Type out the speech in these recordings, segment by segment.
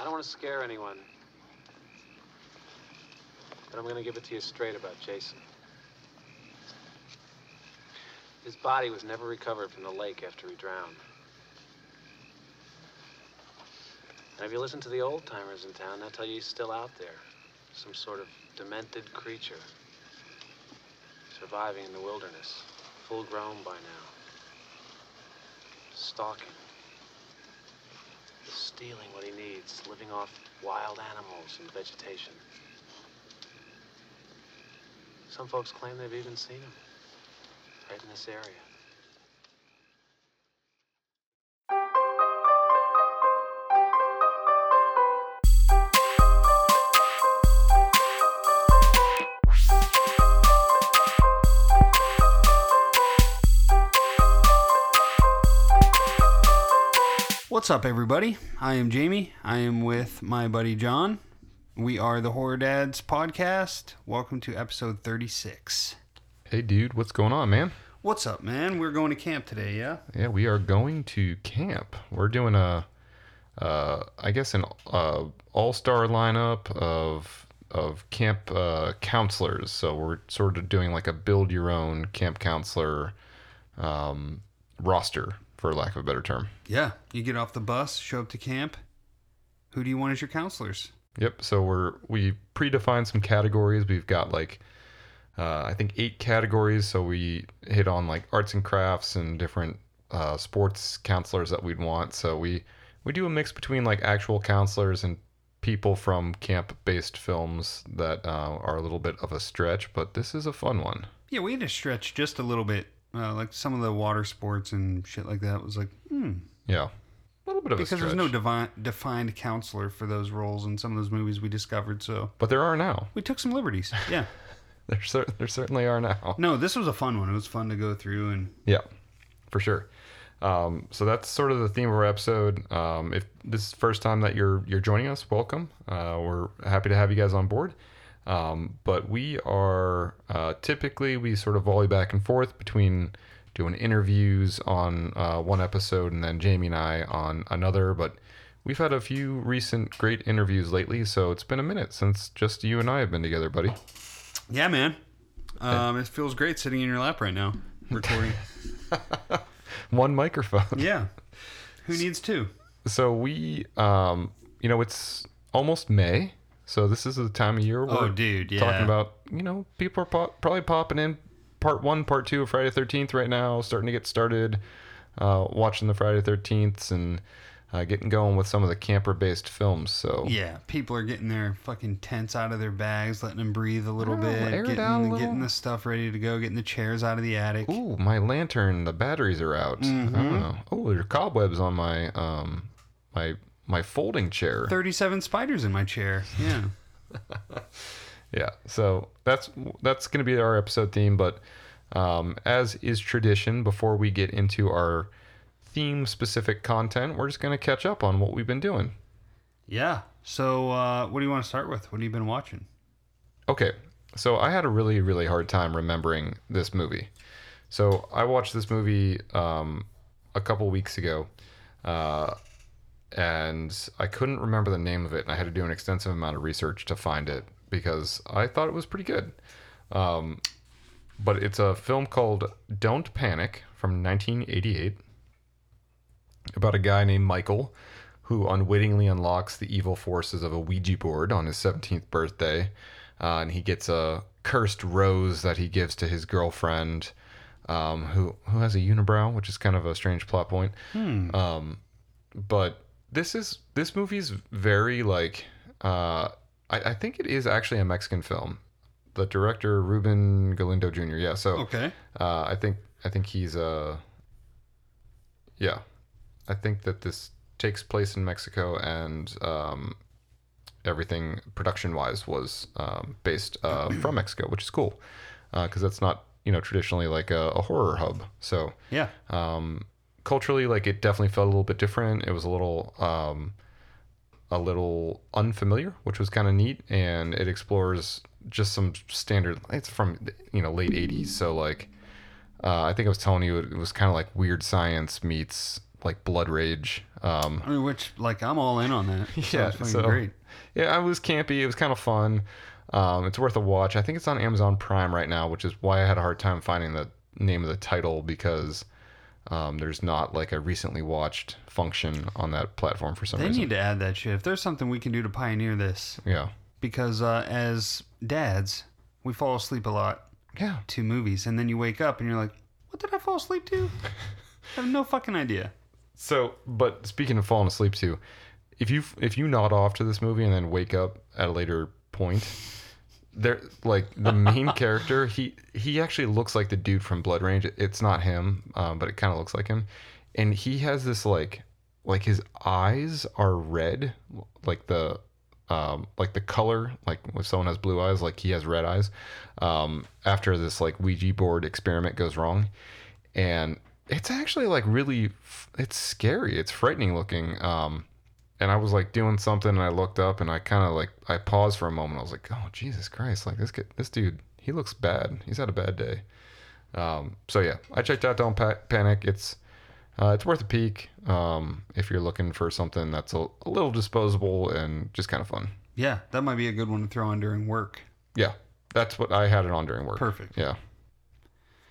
I don't want to scare anyone. But I'm going to give it to you straight about Jason. His body was never recovered from the lake after he drowned. And if you listen to the old timers in town, they'll tell you he's still out there. Some sort of demented creature. Surviving in the wilderness. Full grown by now. Stalking. Stealing what he needs. Living off wild animals and vegetation. Some folks claim they've even seen him. Right in this area. What's up, everybody? I am Jamie. I am with my buddy John. We are the Horror Dads podcast. Welcome to episode 36. Hey, dude, what's going on, man? What's up, man? We're going to camp today, yeah? Yeah, we are going to camp. We're doing a, uh, I guess, an uh, all-star lineup of of camp uh, counselors. So we're sort of doing like a build your own camp counselor um, roster, for lack of a better term. Yeah. You get off the bus, show up to camp. Who do you want as your counselors? Yep. So we're we predefined some categories. We've got like uh, I think eight categories. So we hit on like arts and crafts and different uh, sports counselors that we'd want. So we we do a mix between like actual counselors and people from camp-based films that uh, are a little bit of a stretch. But this is a fun one. Yeah, we had to stretch just a little bit. Uh, like some of the water sports and shit like that was like, hmm. Yeah. A little bit of Because a there's no divine, defined counselor for those roles in some of those movies we discovered. So but there are now. we took some liberties. Yeah. There, cer- there certainly are now. No, this was a fun one. It was fun to go through and Yeah, for sure. Um, so that's sort of the theme of our episode. Um, if this is the first time that you're you're joining us, welcome. Uh, we're happy to have you guys on board. Um, but we are uh, typically we sort of volley back and forth between doing interviews on uh, one episode and then Jamie and I on another. But we've had a few recent great interviews lately, so it's been a minute since just you and I have been together, buddy. Yeah, man. Um, it feels great sitting in your lap right now, recording. One microphone. yeah. Who needs two? so we um you know it's almost may so this is the time of year Oh, we're dude, yeah. talking about you know people are pop- probably popping in part one part two of friday 13th right now starting to get started uh watching the friday 13th and uh, getting going with some of the camper based films so Yeah, people are getting their fucking tents out of their bags, letting them breathe a little bit, getting, a little. getting the stuff ready to go, getting the chairs out of the attic. ooh my lantern the batteries are out i Mm-hmm. don't know oh there's cobwebs on my um my my folding chair 37 spiders in my chair. Yeah. Yeah, so that's that's going to be our episode theme. But um, as is tradition, before we get into our theme-specific content, we're just going to catch up on what we've been doing. yeah. So, uh, what do you want to start with? What have you been watching? Okay, so I had a really really hard time remembering this movie. So I watched this movie um, a couple weeks ago, uh, and I couldn't remember the name of it, and I had to do an extensive amount of research to find it because I thought it was pretty good. Um, but it's a film called Don't Panic from 1988 about a guy named Michael who unwittingly unlocks the evil forces of a Ouija board on his 17th birthday. Uh, and he gets a cursed rose that he gives to his girlfriend, um, who who has a unibrow, which is kind of a strange plot point. Um, but this is this movie's very like uh, I, I think it is actually a Mexican film. The director Ruben Galindo Jr. Yeah, so Okay. uh, I think I think he's uh yeah, I think that this takes place in Mexico and um, everything production wise was um, based uh, from Mexico, which is cool because that's not you know traditionally like a, a horror hub. So Yeah. um, culturally, like it definitely felt a little bit different. It was a little um, a little unfamiliar, which was kind of neat, and it explores just some standard. It's from you know late '80s, so like uh, I think I was telling you it was kind of like weird science meets like blood rage. Um, I mean, which like I'm all in on that. yeah, so great. yeah, it was campy. It was kind of fun. Um, it's worth a watch. I think it's on Amazon Prime right now, which is why I had a hard time finding the name of the title because um, there's not like a recently watched function on that platform for some They reason. They need to add that shit. If there's something we can do to pioneer this, yeah, because uh, as dads, we fall asleep a lot yeah. to movies, and then you wake up and you're like, "What did I fall asleep to?" I have no fucking idea. So, but speaking of falling asleep too, if you if you nod off to this movie and then wake up at a later point, there like the main character, he he actually looks like the dude from Blood Rage. It's not him, um, but it kind of looks like him, and he has this like like his eyes are red, like the um, like the color, like if someone has blue eyes, like he has red eyes. Um, after this like Ouija board experiment goes wrong, and it's actually like really, it's scary. It's frightening looking. Um, and I was like doing something, and I looked up, and I kind of like I paused for a moment. I was like, oh Jesus Christ! Like this kid, this dude, he looks bad. He's had a bad day. Um, so yeah, I checked out Don't pa- Panic. It's uh, it's worth a peek um, if you're looking for something that's a, a little disposable and just kind of fun. Yeah, that might be a good one to throw on during work. Yeah, that's what I had it on during work. Perfect. Yeah.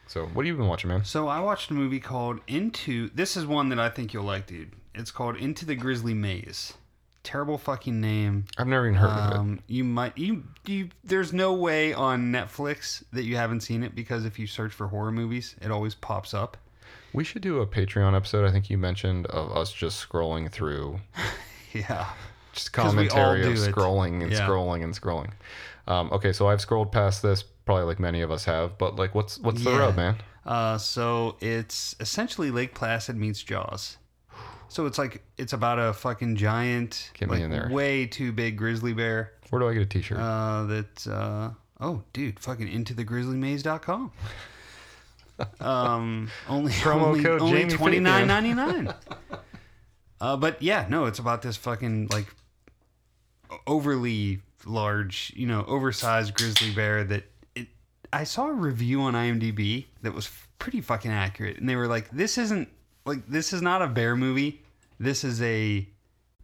So what have you been watching, man? So I watched a movie called Into. This is one that I think you'll like, dude. It's called Into the Grizzly Maze. Terrible fucking name. I've never even heard of it. Um, you might you you. There's no way on Netflix that you haven't seen it because if you search for horror movies, it always pops up. We should do a Patreon episode. I think you mentioned of us just scrolling through, Yeah. Just commentary of scrolling and Yeah. scrolling and scrolling. Um, okay, so I've scrolled past this probably like many of us have, but like, what's what's the Yeah. rub, man? Uh, so it's essentially Lake Placid meets Jaws. So it's like it's about a fucking giant, Get me like in there. way too big grizzly bear. Where do I get a T-shirt? Uh, that uh, oh, dude, fucking into the grizzlymaze.com. um, only Promo only, code only Jamie twenty nine ninety nine. Uh, but yeah, no, it's about this fucking like overly large, you know, oversized grizzly bear that it. I saw a review on IMDb that was pretty fucking accurate, and they were like, "This isn't like this is not a bear movie. This is a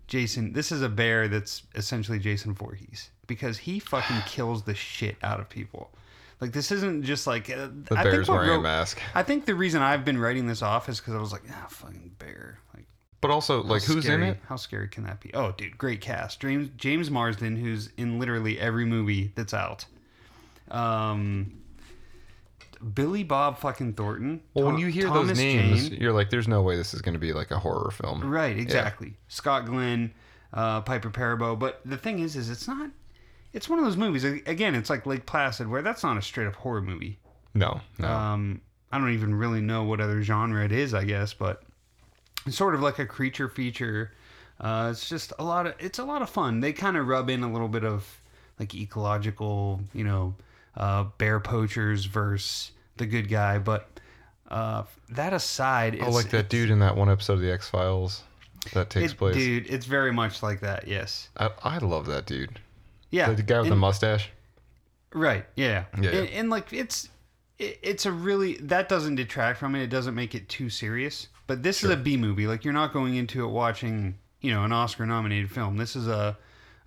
Jason. This is a bear that's essentially Jason Voorhees because he fucking kills the shit out of people. Like this isn't just like uh, the I bear's wearing a mask. I think the reason I've been writing this off is because I was like, ah, fucking bear. Like, But also, like, who's scary, in it? How scary can that be? Oh, dude, great cast. James James Marsden, who's in literally every movie that's out. Um, Billy Bob fucking Thornton. Well, when you hear Thomas those names, Jane. you're like, there's no way this is going to be like a horror film. Right, exactly. Scott Glenn, uh, Piper Perabo. But the thing is, is it's not. It's one of those movies. a- Again, it's like Lake Placid, where that's not a straight up horror movie. No, no. Um, I don't even really know what other genre it is. I guess, but it's sort of like a creature feature. Uh, it's just a lot of. It's a lot of fun. They kind of rub in a little bit of like ecological, you know, uh, bear poachers versus the good guy. But uh, that aside, it's, oh, like that dude in that one episode of the X Files that takes it- place. Dude, it's very much like that. Yes. I, I love that dude. Yeah. The guy with the mustache. Right. Yeah. Yeah, yeah. And, and like it's it, it's a really that doesn't detract from it. It doesn't make it too serious. But this is a B movie. Like you're not going into it watching you know an Oscar nominated film. This is a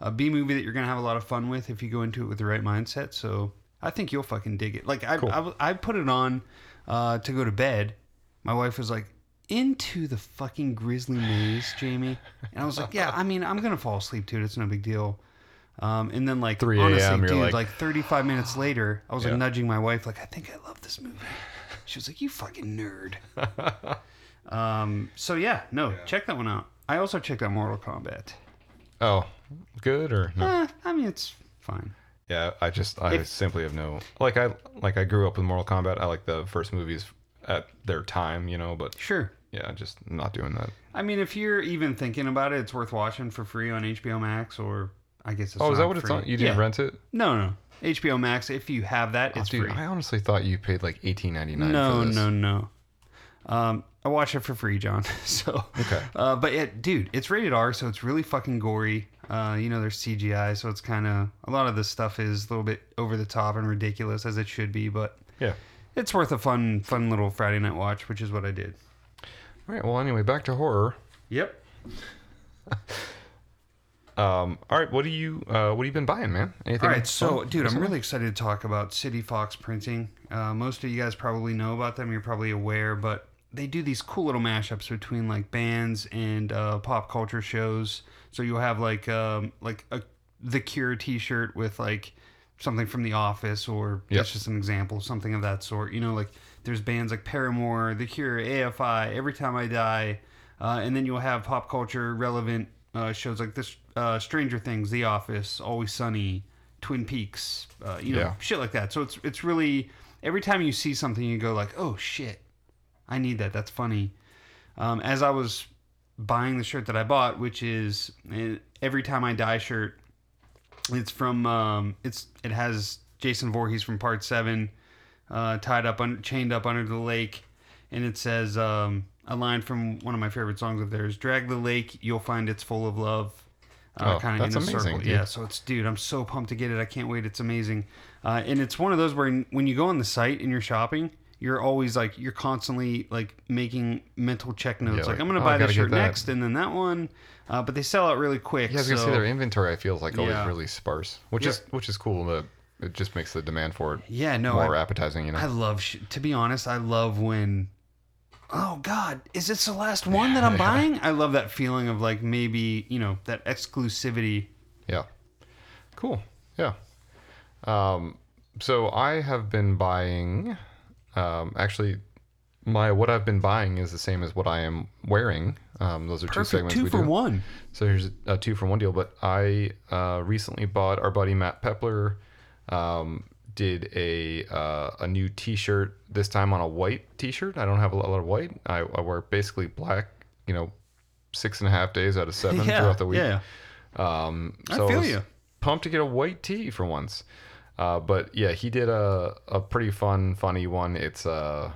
a B movie that you're gonna have a lot of fun with if you go into it with the right mindset. So I think you'll fucking dig it. Like I Cool. I, I put it on uh, to go to bed. My wife was like. Into the fucking grizzly maze, Jamie. And I was like, yeah, I mean, I'm gonna fall asleep to it. It's no big deal. Um, and then like 3 honestly, a.m., dude, like- like 35 minutes later, I was Yeah. like nudging my wife, like, I think I love this movie. She was like, you fucking nerd. um, so yeah, no, check that one out. I also checked out Mortal Kombat. Oh, good or no? Eh, I mean, it's fine. Yeah, I just I If- simply have no like I like I grew up with Mortal Kombat. I like the first movies at their time, you know, but Sure. yeah, just not doing that. I mean, if you're even thinking about it, it's worth watching for free on HBO Max, or I guess it's oh, is that what it's free. on? You didn't Yeah. rent it? No, no. HBO Max. If you have that, Oh, it's dude, free. I honestly thought you paid like eighteen ninety nine. No, no, no. Um, I watch it for free, John. so Okay. Uh, but yeah, dude, it's rated R, so it's really fucking gory. Uh, you know, there's CGI, so it's kind of a lot of this stuff is a little bit over the top and ridiculous as it should be, but Yeah. it's worth a fun, fun little Friday night watch, which is what I did. All right. Well, anyway, back to horror. Yep. Um, all right. What do you uh, What have you been buying, man? Anything? All right, so dude, I'm really excited to talk about City Fox Printing. Uh, most of you guys probably know about them. You're probably aware, but they do these cool little mashups between like bands and uh, pop culture shows. So you'll have like um, like a the Cure T-shirt with like something from The Office, or Yep. that's just an example, something of that sort. You know, like there's bands like Paramore, The Cure, AFI, Every Time I Die, uh, and then you'll have pop culture relevant uh, shows like this, uh, Stranger Things, The Office, Always Sunny, Twin Peaks, uh, you know, Yeah. shit like that. So it's it's really every time you see something, you go like, oh shit, I need that. That's funny. Um, as I was buying the shirt that I bought, which is an Every Time I Die shirt. It's from um, it's it has Jason Voorhees from Part Seven, uh, tied up, un- chained up under the lake, and it says um, a line from one of my favorite songs of theirs: "Drag the lake, you'll find it's full of love." Uh, Oh, kinda that's amazing, dude. Yeah, so it's dude, I'm so pumped to get it. I can't wait. It's amazing, uh, and it's one of those where when you go on the site and you're shopping. You're always like you're constantly like making mental check notes. Yeah, like, like, I'm gonna oh, buy this shirt next, and then that one. Uh, but they sell out really quick. Yeah, I was gonna say their inventory. I feel is like always Yeah. really sparse, which Yeah. is which is cool. That it just makes the demand for it Yeah, no, more I, appetizing. You know. I love. Sh- to be honest, I love when. Oh God, is this the last one that I'm buying? I love that feeling of like maybe you know that exclusivity. Yeah. Cool. Yeah. Um, so I have been buying. Um, actually, my what I've been buying is the same as what I am wearing. Um, those are two Perfect segments two for do. one. So here's a two for one deal. But I uh, recently bought our buddy Matt Pepler. Um, did a uh, a new T-shirt this time on a white T-shirt. I don't have a lot of white. I, I wear basically black. You know, six and a half days out of seven Yeah, throughout the week. yeah. Um, I so feel was you. Pumped to get a white tee for once. Uh, but yeah, he did a, a pretty fun, funny one. It's a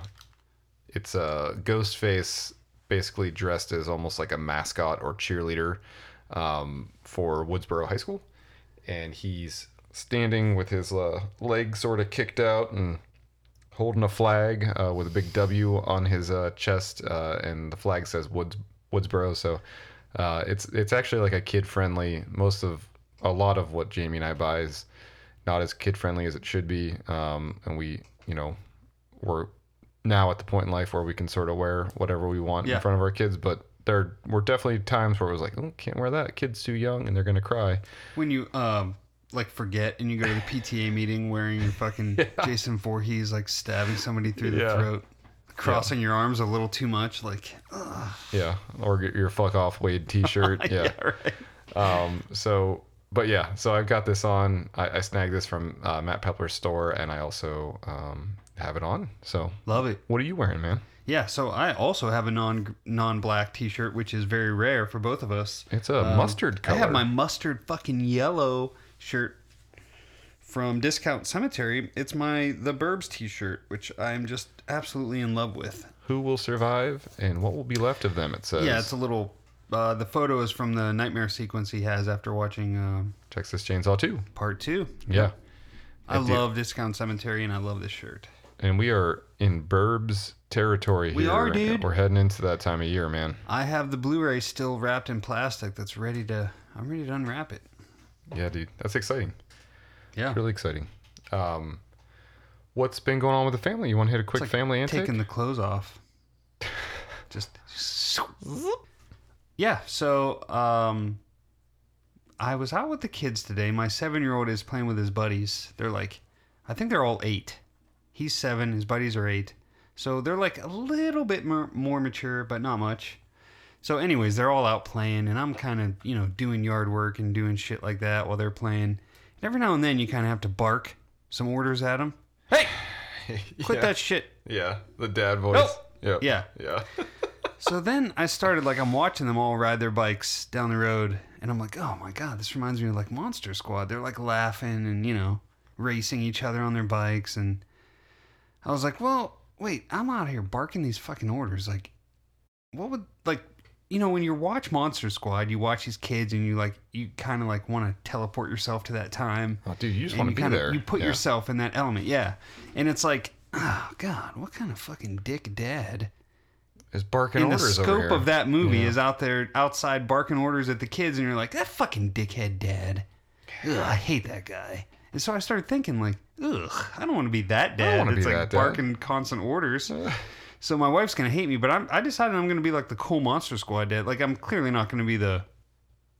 it's a Ghostface basically dressed as almost like a mascot or cheerleader um, for Woodsboro High School, and he's standing with his uh, leg sort of kicked out and holding a flag uh, with a big W on his uh, chest, uh, and the flag says Woods Woodsboro. So uh, it's it's actually like a kid friendly. Most of a lot of what Jamie and I buy is not as kid friendly as it should be, um, and we you know we're now at the point in life where we can sort of wear whatever we want Yeah. in front of our kids, but. There were definitely times where it was like, oh, can't wear that. Kid's too young and they're gonna cry. When you um like forget and you go to the PTA meeting wearing your fucking Jason Voorhees like stabbing somebody through the Yeah. throat, crossing your arms a little too much, like ugh. Yeah, or get your fuck off Wade T-shirt. Yeah. right. Um. So, but yeah. So I've got this on. I, I snagged this from uh, Matt Pepler's store, and I also um have it on. So, Love it. what are you wearing, man? Yeah, so I also have a non non black T-shirt, which is very rare for both of us. It's a Um, mustard color. I have my mustard fucking yellow shirt from Discount Cemetery. It's my The Burbs T-shirt, which I'm just absolutely in love with. Who will survive, and what will be left of them? It says. Yeah, it's a little. Uh, the photo is from the nightmare sequence he has after watching uh, Texas Chainsaw 2. part two. Yeah. I love Discount Cemetery, and I love this shirt. And we are in Burbs territory here. We are, dude. We're heading into that time of year, man. I have the Blu-ray still wrapped in plastic. That's ready to. I'm ready to unwrap it. Yeah, dude. That's exciting. Yeah. Really exciting. Um, what's been going on with the family? You want to hit a quick It's like family intake? taking the clothes off. Just yeah. So um, I was out with the kids today. My seven-year-old is playing with his buddies. They're like, I think they're all eight. He's seven. His buddies are eight. So they're like a little bit more, more mature, but not much. So, anyways, they're all out playing, and I'm kind of, you know, doing yard work and doing shit like that while they're playing. And every now and then, you kind of have to bark some orders at them. Hey, quit yeah. that shit. Yeah, the dad voice. Nope. Yeah. Yeah. Yeah. So then I started like I'm watching them all ride their bikes down the road, and I'm like, oh my god, this reminds me of like Monster Squad. They're like laughing and you know racing each other on their bikes, and I was like, well, wait, I'm out here barking these fucking orders. Like, what would like you know when you watch Monster Squad, you watch these kids and you like you kind of like want to teleport yourself to that time. Oh, dude, you just want to be kinda- there. You put Yeah. yourself in that element, yeah. And it's like, oh god, what kind of fucking dick dad is barking in the orders over scope of that movie Yeah. is out there outside barking orders at the kids, and you're like, that fucking dickhead dad. Ugh, I hate that guy. And so I started thinking, like, ugh, I don't want to be that dad be like that dad. barking constant orders. so my wife's gonna hate me, but I'm, I decided I'm gonna be like the cool Monster Squad dad. Like I'm clearly not gonna be the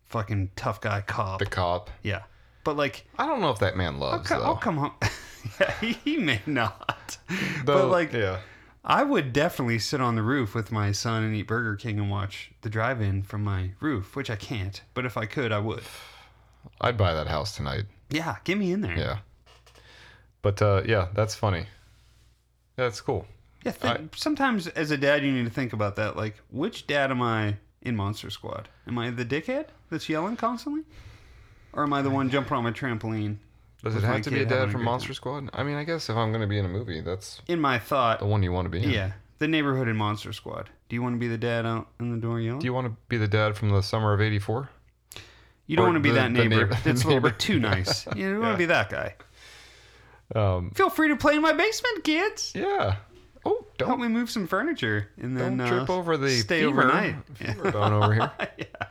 fucking tough guy cop. the cop. yeah, but like I don't know if that man I'll, loves co- though. I'll come home. yeah, he, he may not. but like, yeah, I would definitely sit on the roof with my son and eat Burger King and watch the drive-in from my roof, which I can't. But if I could, I would. I'd buy that house tonight. Yeah, get me in there. Yeah, but uh, yeah, that's funny. That's cool. Yeah, think, sometimes as a dad, you need to think about that. Like, which dad am I in Monster Squad? Am I the dickhead that's yelling constantly, or am I the one jumping on my trampoline? Does it have to be a dad from Monster Squad? I mean, I guess if I'm going to be in a movie, that's In my thought, the one you want to be in. yeah, the neighborhood in Monster Squad. Do you want to be the dad out in the door yelling? Do you want to be the dad from the summer of '84? You don't or want to be the- that the neighbor. neighbor- that's a little neighbor. bit too nice. You don't want to be that guy. Um, Feel free to play in my basement, kids. yeah. Oh, Help don't me move some furniture and then don't uh, trip over the stay femur, overnight. femur bone over here. yeah.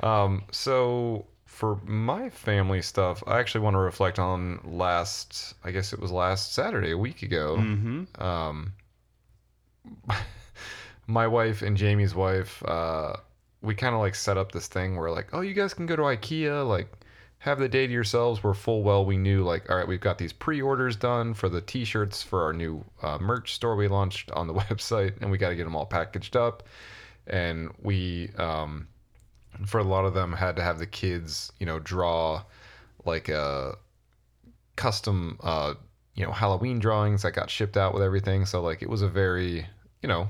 Um, so for my family stuff, I actually want to reflect on last. I guess it was last Saturday, a week ago. Mm-hmm. Um, my wife and Jamie's wife, uh, we kind of like set up this thing where like, oh, you guys can go to IKEA, like have the day to yourselves. We're full well we knew like, all right, we've got these pre-orders done for the T-shirts for our new uh, merch store we launched on the website, and we got to get them all packaged up. And we, um, for a lot of them, had to have the kids, you know, draw like a custom, uh, you know, Halloween drawings that got shipped out with everything. So like, it was a very, you know,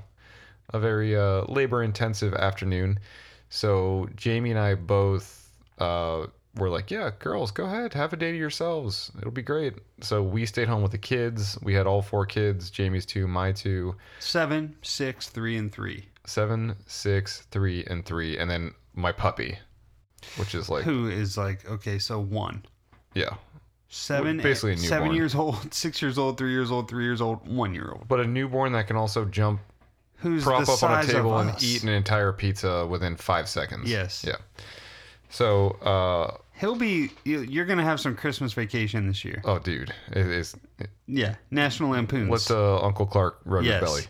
a very uh, labor intensive afternoon. So Jamie and I both uh, were like, yeah, girls, go ahead, have a day to yourselves. It'll be great. So we stayed home with the kids. We had all four kids Jamie's two, my two, Seven, six, three, and three. seven, six, three, and three. And then my puppy, which is like, Who is like okay? So one, yeah. seven, basically a seven years old, six years old, three years old, three years old, one year old. But a newborn that can also jump, Who's prop up on a table and eat an entire pizza within five seconds. Yes. Yeah. So, uh, He'll be. you- You're gonna have some Christmas vacation this year. oh, dude, it is Yeah, National Lampoons. Let uh, Uncle Clark rub Yes. your belly.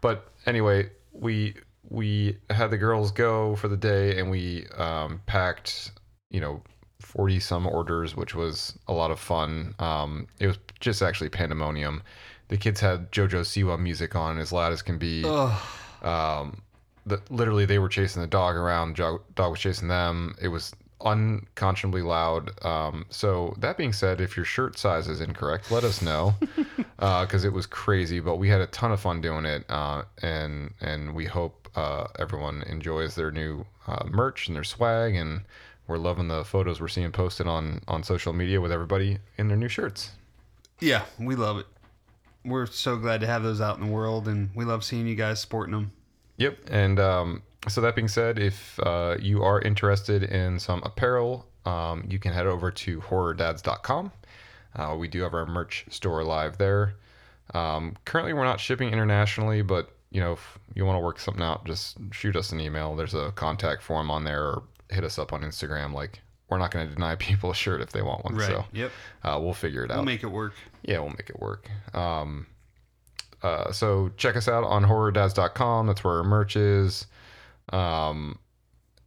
But anyway, we we had the girls go for the day, and we um, packed, you know, forty some orders, which was a lot of fun. Um, it was just actually pandemonium. The kids had JoJo Siwa music on as loud as can be. Um, the, literally, they were chasing the dog around. Dog, dog was chasing them. It was unconscionably loud. Um, so that being said, if your shirt size is incorrect, let us know because it was crazy. But we had a ton of fun doing it, uh, and and we hope uh, everyone enjoys their new uh, merch and their swag, and we're loving the photos we're seeing posted on on social media with everybody in their new shirts. Yeah, we love it. We're so glad to have those out in the world, and we love seeing you guys sporting them. Yep. And um, so that being said, if uh, you are interested in some apparel, um, you can head over to horrordads.com. Uh, we do have our merch store live there. Um, currently, we're not shipping internationally, but you know, if you want to work something out, just shoot us an email. There's a contact form on there, or hit us up on Instagram. Like, we're not going to deny people a shirt if they want one. So Yep. uh, we'll figure it out. We'll make it work. Yeah, we'll make it work. Um, uh, so check us out on horrordads.com. That's where our merch is. Um,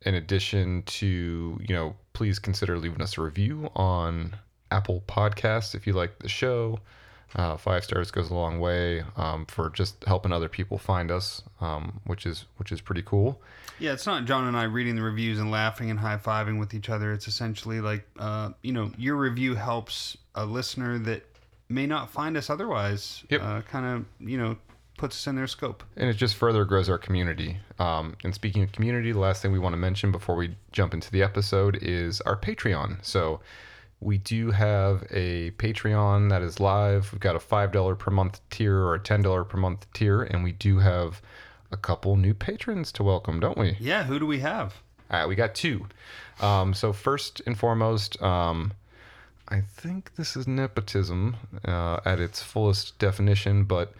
in addition to, you know, please consider leaving us a review on Apple Podcasts if you like the show. Uh, five stars goes a long way um, for just helping other people find us, um, which is which is pretty cool. Yeah, it's not John and I reading the reviews and laughing and high fiving with each other. It's essentially like, uh, you know, your review helps a listener that may not find us otherwise. Yep. Uh, kind of, you know, puts us in their scope. and it just further grows our community. Um, and speaking of community, the last thing we want to mention before we jump into the episode is our Patreon. So we do have a Patreon that is live. We've got a five dollar per month tier or a ten dollar per month tier, and we do have a couple new patrons to welcome, don't we? Yeah, who do we have? All right, we got two. Um, so first and foremost, um, I think this is nepotism uh, at its fullest definition, but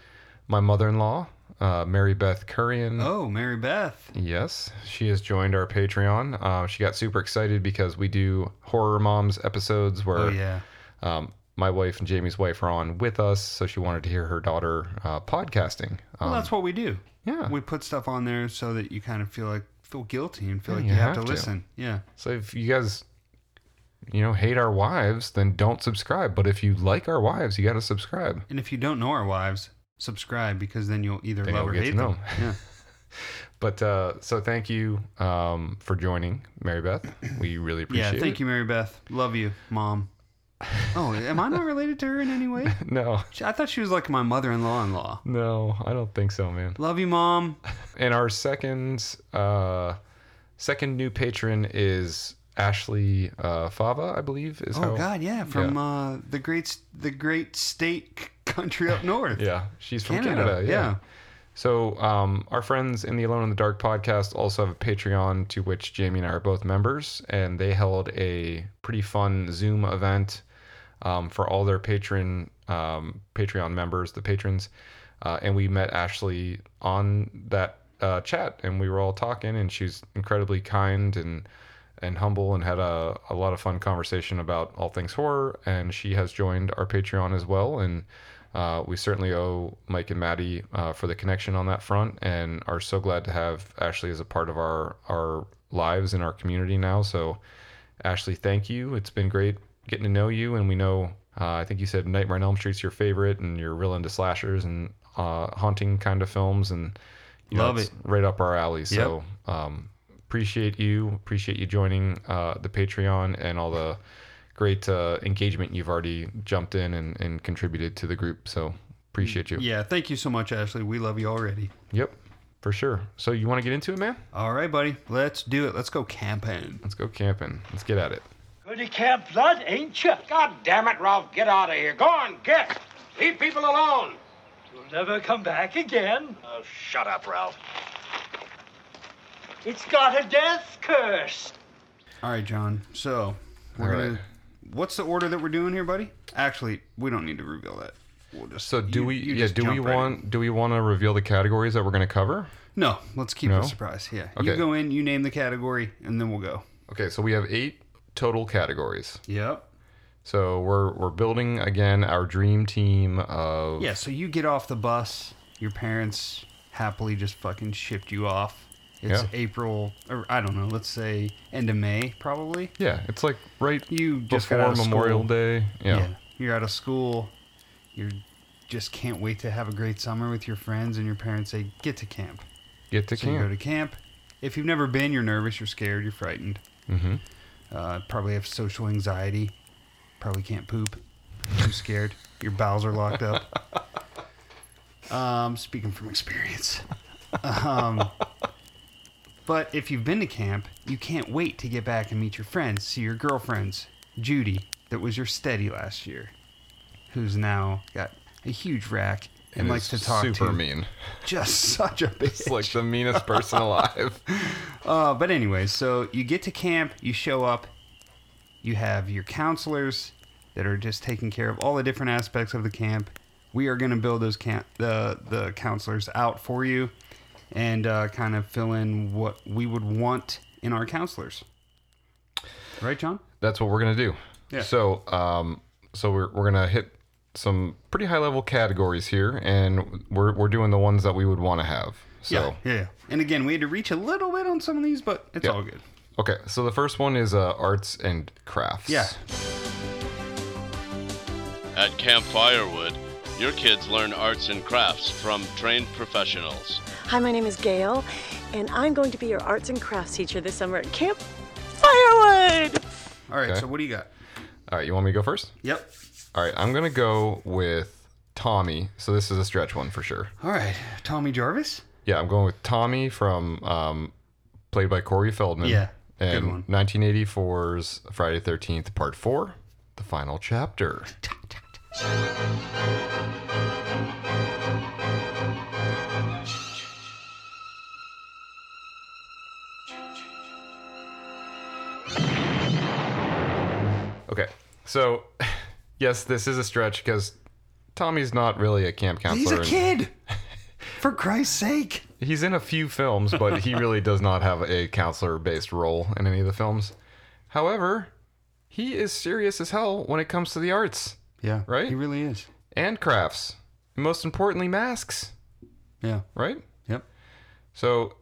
my mother-in-law, uh, Mary Beth Currian. Oh, Mary Beth. Yes, she has joined our Patreon. Uh, she got super excited because we do horror moms episodes where Oh yeah. um, my wife and Jamie's wife are on with us, so she wanted to hear her daughter uh, podcasting. Well, Um, that's what we do. yeah. We put stuff on there so that you kind of feel like feel guilty and feel Yeah, like you you have, have to to. listen. Yeah. so if you guys, you know, hate our wives, then don't subscribe. But if you like our wives, you got to subscribe. And if you don't know our wives, subscribe because then you'll either Then love you'll or hate them. Yeah. But uh, so thank you um, for joining, Mary Beth. We really appreciate. yeah. Thank it. you, Mary Beth. Love you, mom. Oh, am I not related to her in any way? No, I thought she was like my mother-in-law-in-law. no, I don't think so, man. Love you, mom. And our second uh, second new patron is Ashley uh, Fava, I believe. Is Oh how, God, yeah, from Uh, the great, the great state country up north. Yeah, she's from Canada, Canada. yeah. yeah. So um, our friends in the Alone in the Dark podcast also have a Patreon to which Jamie and I are both members, and they held a pretty fun Zoom event um, for all their patron um, Patreon members, the patrons, uh, and we met Ashley on that uh, chat, and we were all talking, and she's incredibly kind and and humble, and had a, a lot of fun conversation about all things horror, and she has joined our Patreon as well, and. Uh, we certainly owe Mike and Maddie uh, for the connection on that front, and are so glad to have Ashley as a part of our our lives and our community now. So, Ashley, thank you. It's been great getting to know you, and we know. Uh, I think you said Nightmare on Elm Street's your favorite, and you're real into slashers and uh, haunting kind of films, and you know, Love it. right up our alley. So, um, appreciate you. Appreciate you joining uh, the Patreon and all the great uh, engagement you've already jumped in and, and contributed to the group. So appreciate you. Yeah, thank you so much, Ashley. We love you already. Yep, for sure. So you want to get into it, man? All right, buddy. Let's do it. Let's go camping. Let's go camping. Let's get at it. Good to Camp Blood, ain't you? God damn it, Ralph, get out of here. Go on, get. Leave people alone. You'll never come back again. Oh, shut up, Ralph. It's got a death curse. All right, John. So we're All gonna. What's the order that we're doing here, buddy? Actually, we don't need to reveal that. We'll just. So do you- we? you yeah. Do we jump right in. want? Do we want to reveal the categories that we're going to cover? No, let's keep No? it a surprise. Yeah. Okay. You go in, you name the category, and then we'll go. Okay. So we have eight total categories. Yep. So we're we're building again our dream team of Yeah. So you get off the bus. Your parents happily just fucking shipped you off. It's Yeah. April, or I don't know. Let's say end of May, probably. Yeah, it's like right You just before Memorial school. Day. Yeah. You're out of school. You just can't wait to have a great summer with your friends, and your parents say, "Get to camp." Get to So you go to camp. If you've never been, you're nervous, you're scared, you're frightened. mm-hmm. Uh, probably have social anxiety. Probably can't poop. Too scared. Your bowels are locked up. Um, speaking from experience. Um, but if you've been to camp, you can't wait to get back and meet your friends, see your girlfriends. Judy, that was your steady last year, who's now got a huge rack and, likes to talk super to mean. just such a bitch. It's like the meanest person alive. Uh, but anyway, so you get to camp, you show up, you have your counselors that are just taking care of all the different aspects of the camp. We are going to build those camp the the counselors out for you, and uh, kind of fill in what we would want in our counselors. Right, John? That's what we're gonna do. Yeah. So, um, so we're we're gonna hit some pretty high level categories here, and we're we're doing the ones that we would want to have. So, yeah, yeah. And again, we had to reach a little bit on some of these, but it's Yeah. all good. okay. So the first one is uh, arts and crafts. Yeah. At Camp Firewood, your kids learn arts and crafts from trained professionals. Hi, my name is Gail, and I'm going to be your arts and crafts teacher this summer at Camp Firewood. All right. Okay. So what do you got? All right. You want me to go first? Yep. All right. I'm gonna go with Tommy. So this is a stretch one for sure. All right. Tommy Jarvis. Yeah, I'm going with Tommy from um, played by Corey Feldman. Yeah, good and one. 1984's Friday 13th Part Four, the final chapter. Okay, so yes, this is a stretch because Tommy's not really a camp counselor. He's a kid. for Christ's sake. He's in a few films, but he really does not have a counselor based role in any of the films. However, he is serious as hell when it comes to the arts Yeah. Right? He really is. and crafts. And most importantly, masks, Yeah. right? Yep. So,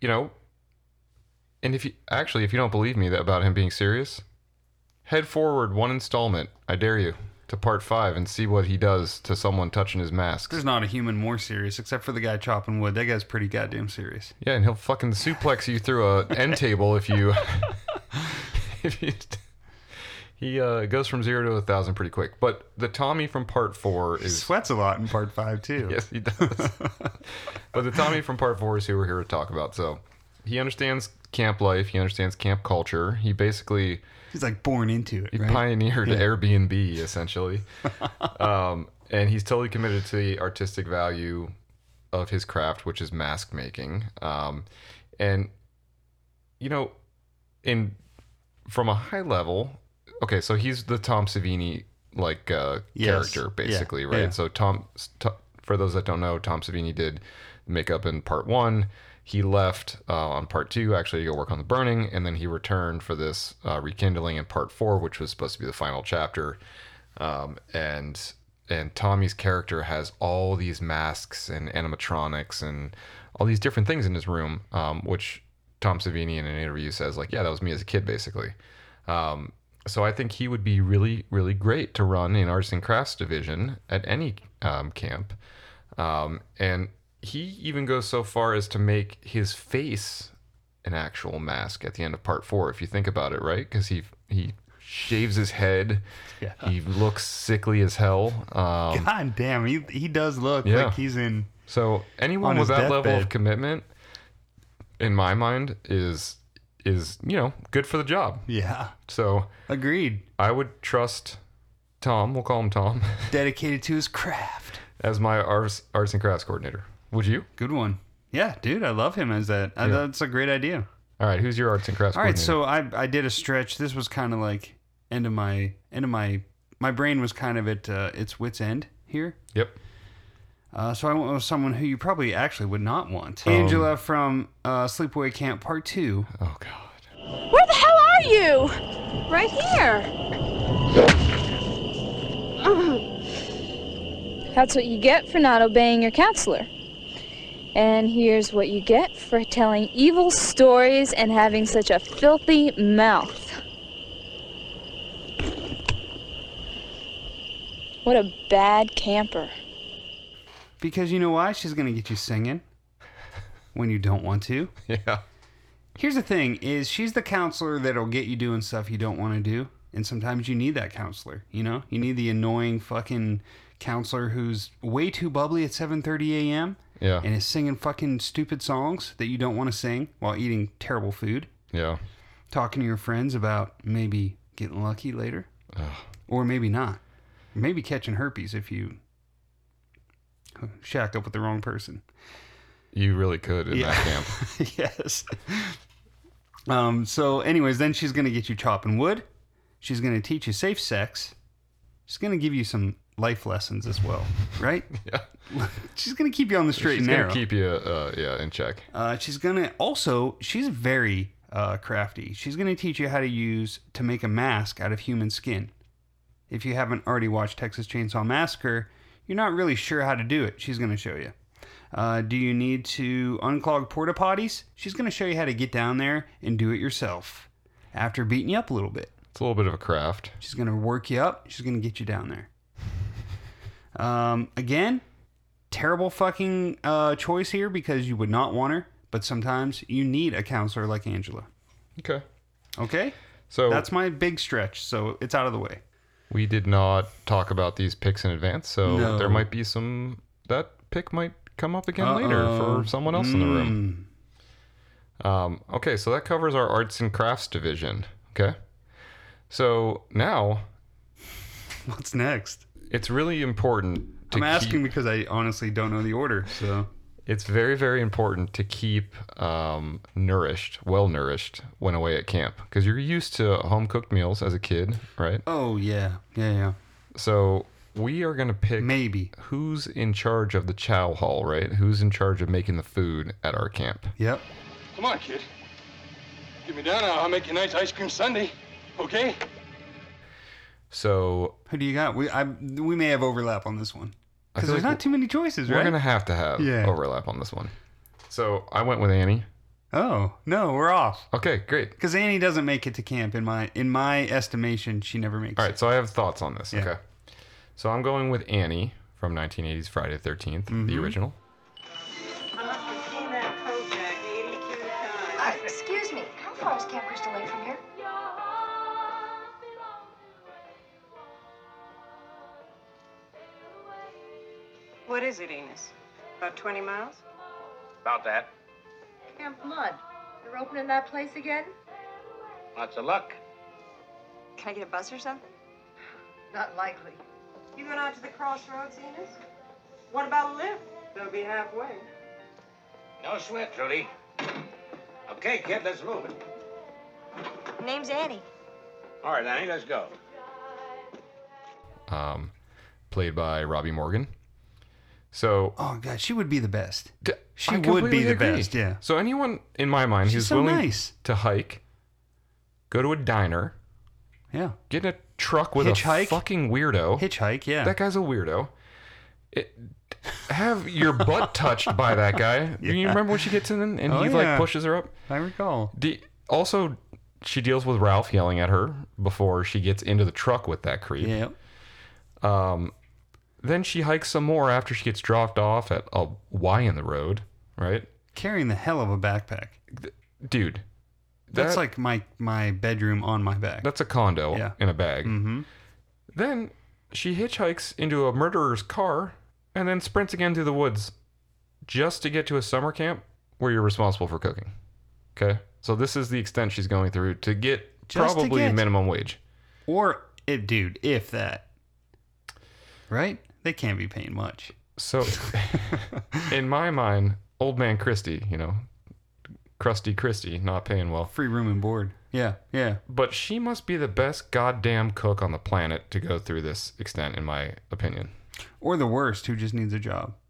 you know, and if you actually, if you don't believe me that about him being serious, head forward one installment. I dare you to part five and see what he does to someone touching his mask. There's not a human more serious except for the guy chopping wood. That guy's pretty goddamn serious. Yeah, and he'll fucking suplex you through a end table if you if you he uh, goes from zero to a thousand pretty quick. But the Tommy from part four He sweats a lot in part five too. yes, he does. but the Tommy from part four is who we're here to talk about. So he understands camp life. He understands camp culture. He basically He's like born into it, he right? pioneered Airbnb essentially, um, and he's totally committed to the artistic value of his craft, which is mask making. Um, and you know, in from a high level, okay, so he's the Tom Savini like uh, Yes. character Yeah. basically, right? Yeah. So Tom, for those that don't know, Tom Savini did makeup in part one. He left uh, on part two actually to go work on the burning, and then he returned for this uh, rekindling in part four, which was supposed to be the final chapter. Um, and and Tommy's character has all these masks and animatronics and all these different things in his room, um, which Tom Savini in an interview says like, yeah, that was me as a kid basically. Um, so I think he would be really, really great to run in arts and crafts division at any um, camp. Um, and he even goes so far as to make his face an actual mask at the end of part four, if you think about it, right? Because he he shaves his head. Yeah. He looks sickly as hell. Um, God damn, he he does look Yeah. like he's in. so anyone with that level deathbed. of commitment, in my mind, is is you know good for the job. Yeah, So agreed. I would trust Tom. We'll call him Tom Dedicated to his craft. as my arts arts and crafts coordinator. Would you? Good one. Yeah, dude, I love him as that. Yeah. That's a great idea. All right. Who's your arts and crafts All right, so I I did a stretch. This was kind of like end of my end of my my brain was kind of at uh, its wits end here. yep. Uh, so I went with someone who you probably actually would not want. Um, Angela from uh, Sleepaway Camp Part Two. Oh God. Where the hell are you? Right here. That's what you get for not obeying your counselor. And here's what you get for telling evil stories and having such a filthy mouth. What a bad camper. Because you know why? She's gonna get you singing when you don't want to. Yeah. Here's the thing: is she's the counselor that'll get you doing stuff you don't want to do, and sometimes you need that counselor. You know, you need the annoying fucking counselor who's way too bubbly at 7:30 a.m. Yeah. and is singing fucking stupid songs that you don't want to sing while eating terrible food, Yeah. talking to your friends about maybe getting lucky later, or maybe not, maybe catching herpes if you shack up with the wrong person. You really could in that camp. yes. Um, so, anyways, then she's going to get you chopping wood. She's going to teach you safe sex. She's going to give you some life lessons as well, right? Yeah. she's going to keep you on the straight She's and narrow. keep you, uh, yeah, in check. uh, she's going to also, she's very uh, crafty. She's going to teach you how to use, to make a mask out of human skin. If you haven't already watched Texas Chainsaw Massacre, you're not really sure how to do it. She's going to show you. Uh, do you need to unclog porta potties? She's going to show you how to get down there and do it yourself after beating you up a little bit. It's a little bit of a craft. She's going to work you up. She's going to get you down there. Um, again, terrible fucking uh, choice here because you would not want her, but sometimes you need a counselor like Angela. Okay. Okay? So That's my big stretch, so it's out of the way. We did not talk about these picks in advance, so No. there might be some that pick might come up again later Uh-oh. for someone else in the room. Mm. Um, okay, so that covers our arts and crafts division. Okay. So now What's next? it's really important to I'm asking keep, because I honestly don't know the order, so. It's very, very important to keep um, nourished, well nourished when away at camp. Because you're used to home cooked meals as a kid, right? Oh, yeah. Yeah, yeah. So we are gonna pick Maybe. who's in charge of the chow hall, right? Who's in charge of making the food at our camp? Yep. Come on, kid. Get me down, I'll make you a nice ice cream sundae. Okay? So Who do you got? We I we may have overlap on this one I because there's like not too many choices, right? we're gonna have to have Yeah. overlap on this one. So I went with Annie. Oh no, we're off. Okay, great. Because Annie doesn't make it to camp in my in my estimation. She never makes All it. right, so I have thoughts on this. Yeah. Okay. So I'm going with Annie from 1980's Friday the 13th, the Mm-hmm. original. Is it, Enos? About 20 miles? About that. Camp Blood. You're opening that place again? Lots of luck. Can I get a bus or something? Not likely. You going out to the crossroads, Enos? What about a lift? They'll be halfway. No sweat, Trudy. Okay, kid, let's move it. Name's Annie. All right, Annie, let's go. um, played by Robbie Morgan. So Oh god, she would be the best. d- She I would be the agree. best, yeah. So anyone in my mind She's who's so willing nice. to hike, go to a diner, Yeah. get in a truck with Hitchhike. a fucking weirdo. Hitchhike, yeah. That guy's a weirdo. It, have your butt touched by that guy. Do you remember when she gets in and Oh, he yeah. like pushes her up? I recall. The, also, she deals with Ralph yelling at her before she gets into the truck with that creep. Yeah. Um, then she hikes some more after she gets dropped off at a Y in the road, right? Carrying the hell of a backpack. Dude, That's that- like my my bedroom on my back. that's a condo Yeah. in a bag. mm-hmm. Then she hitchhikes into a murderer's car and then sprints again through the woods just to get to a summer camp where you're responsible for cooking. Okay? So this is the extent she's going through to get Just to probably get- minimum wage. Or it, dude, if that. Right? They can't be paying much. So in my mind, old man Christy, you know, crusty Christy, not paying well. Free room and board. Yeah, yeah. But she must be the best goddamn cook on the planet to go through this extent, in my opinion. Or the worst, who just needs a job.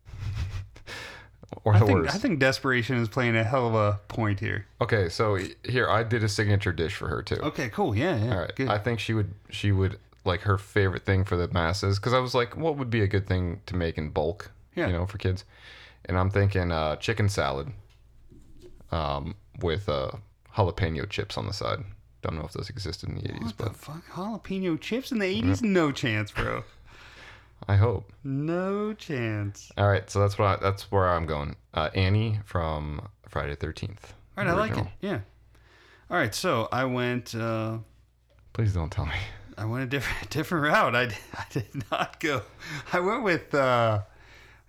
Or I the think, worst. I think desperation is playing a hell of a point here. Okay, so here I did a signature dish for her too. Okay, cool. Yeah, yeah. All right. Good. I think she would she would like her favorite thing for the masses because I was like, what would be a good thing to make in bulk? Yeah. You know, for kids. And I'm thinking uh, chicken salad, um, with uh, jalapeno chips on the side. Don't know if those existed in the 80s, what but the fuck? Jalapeno chips in the 80s? No chance, bro. I hope. No chance. All right, so that's what I, that's where I'm going. Uh, Annie from Friday 13th. All right, I like it. Yeah. All right, so I went. Uh, Please don't tell me. I went a different different route. I, did- I did not go. I went with. Uh,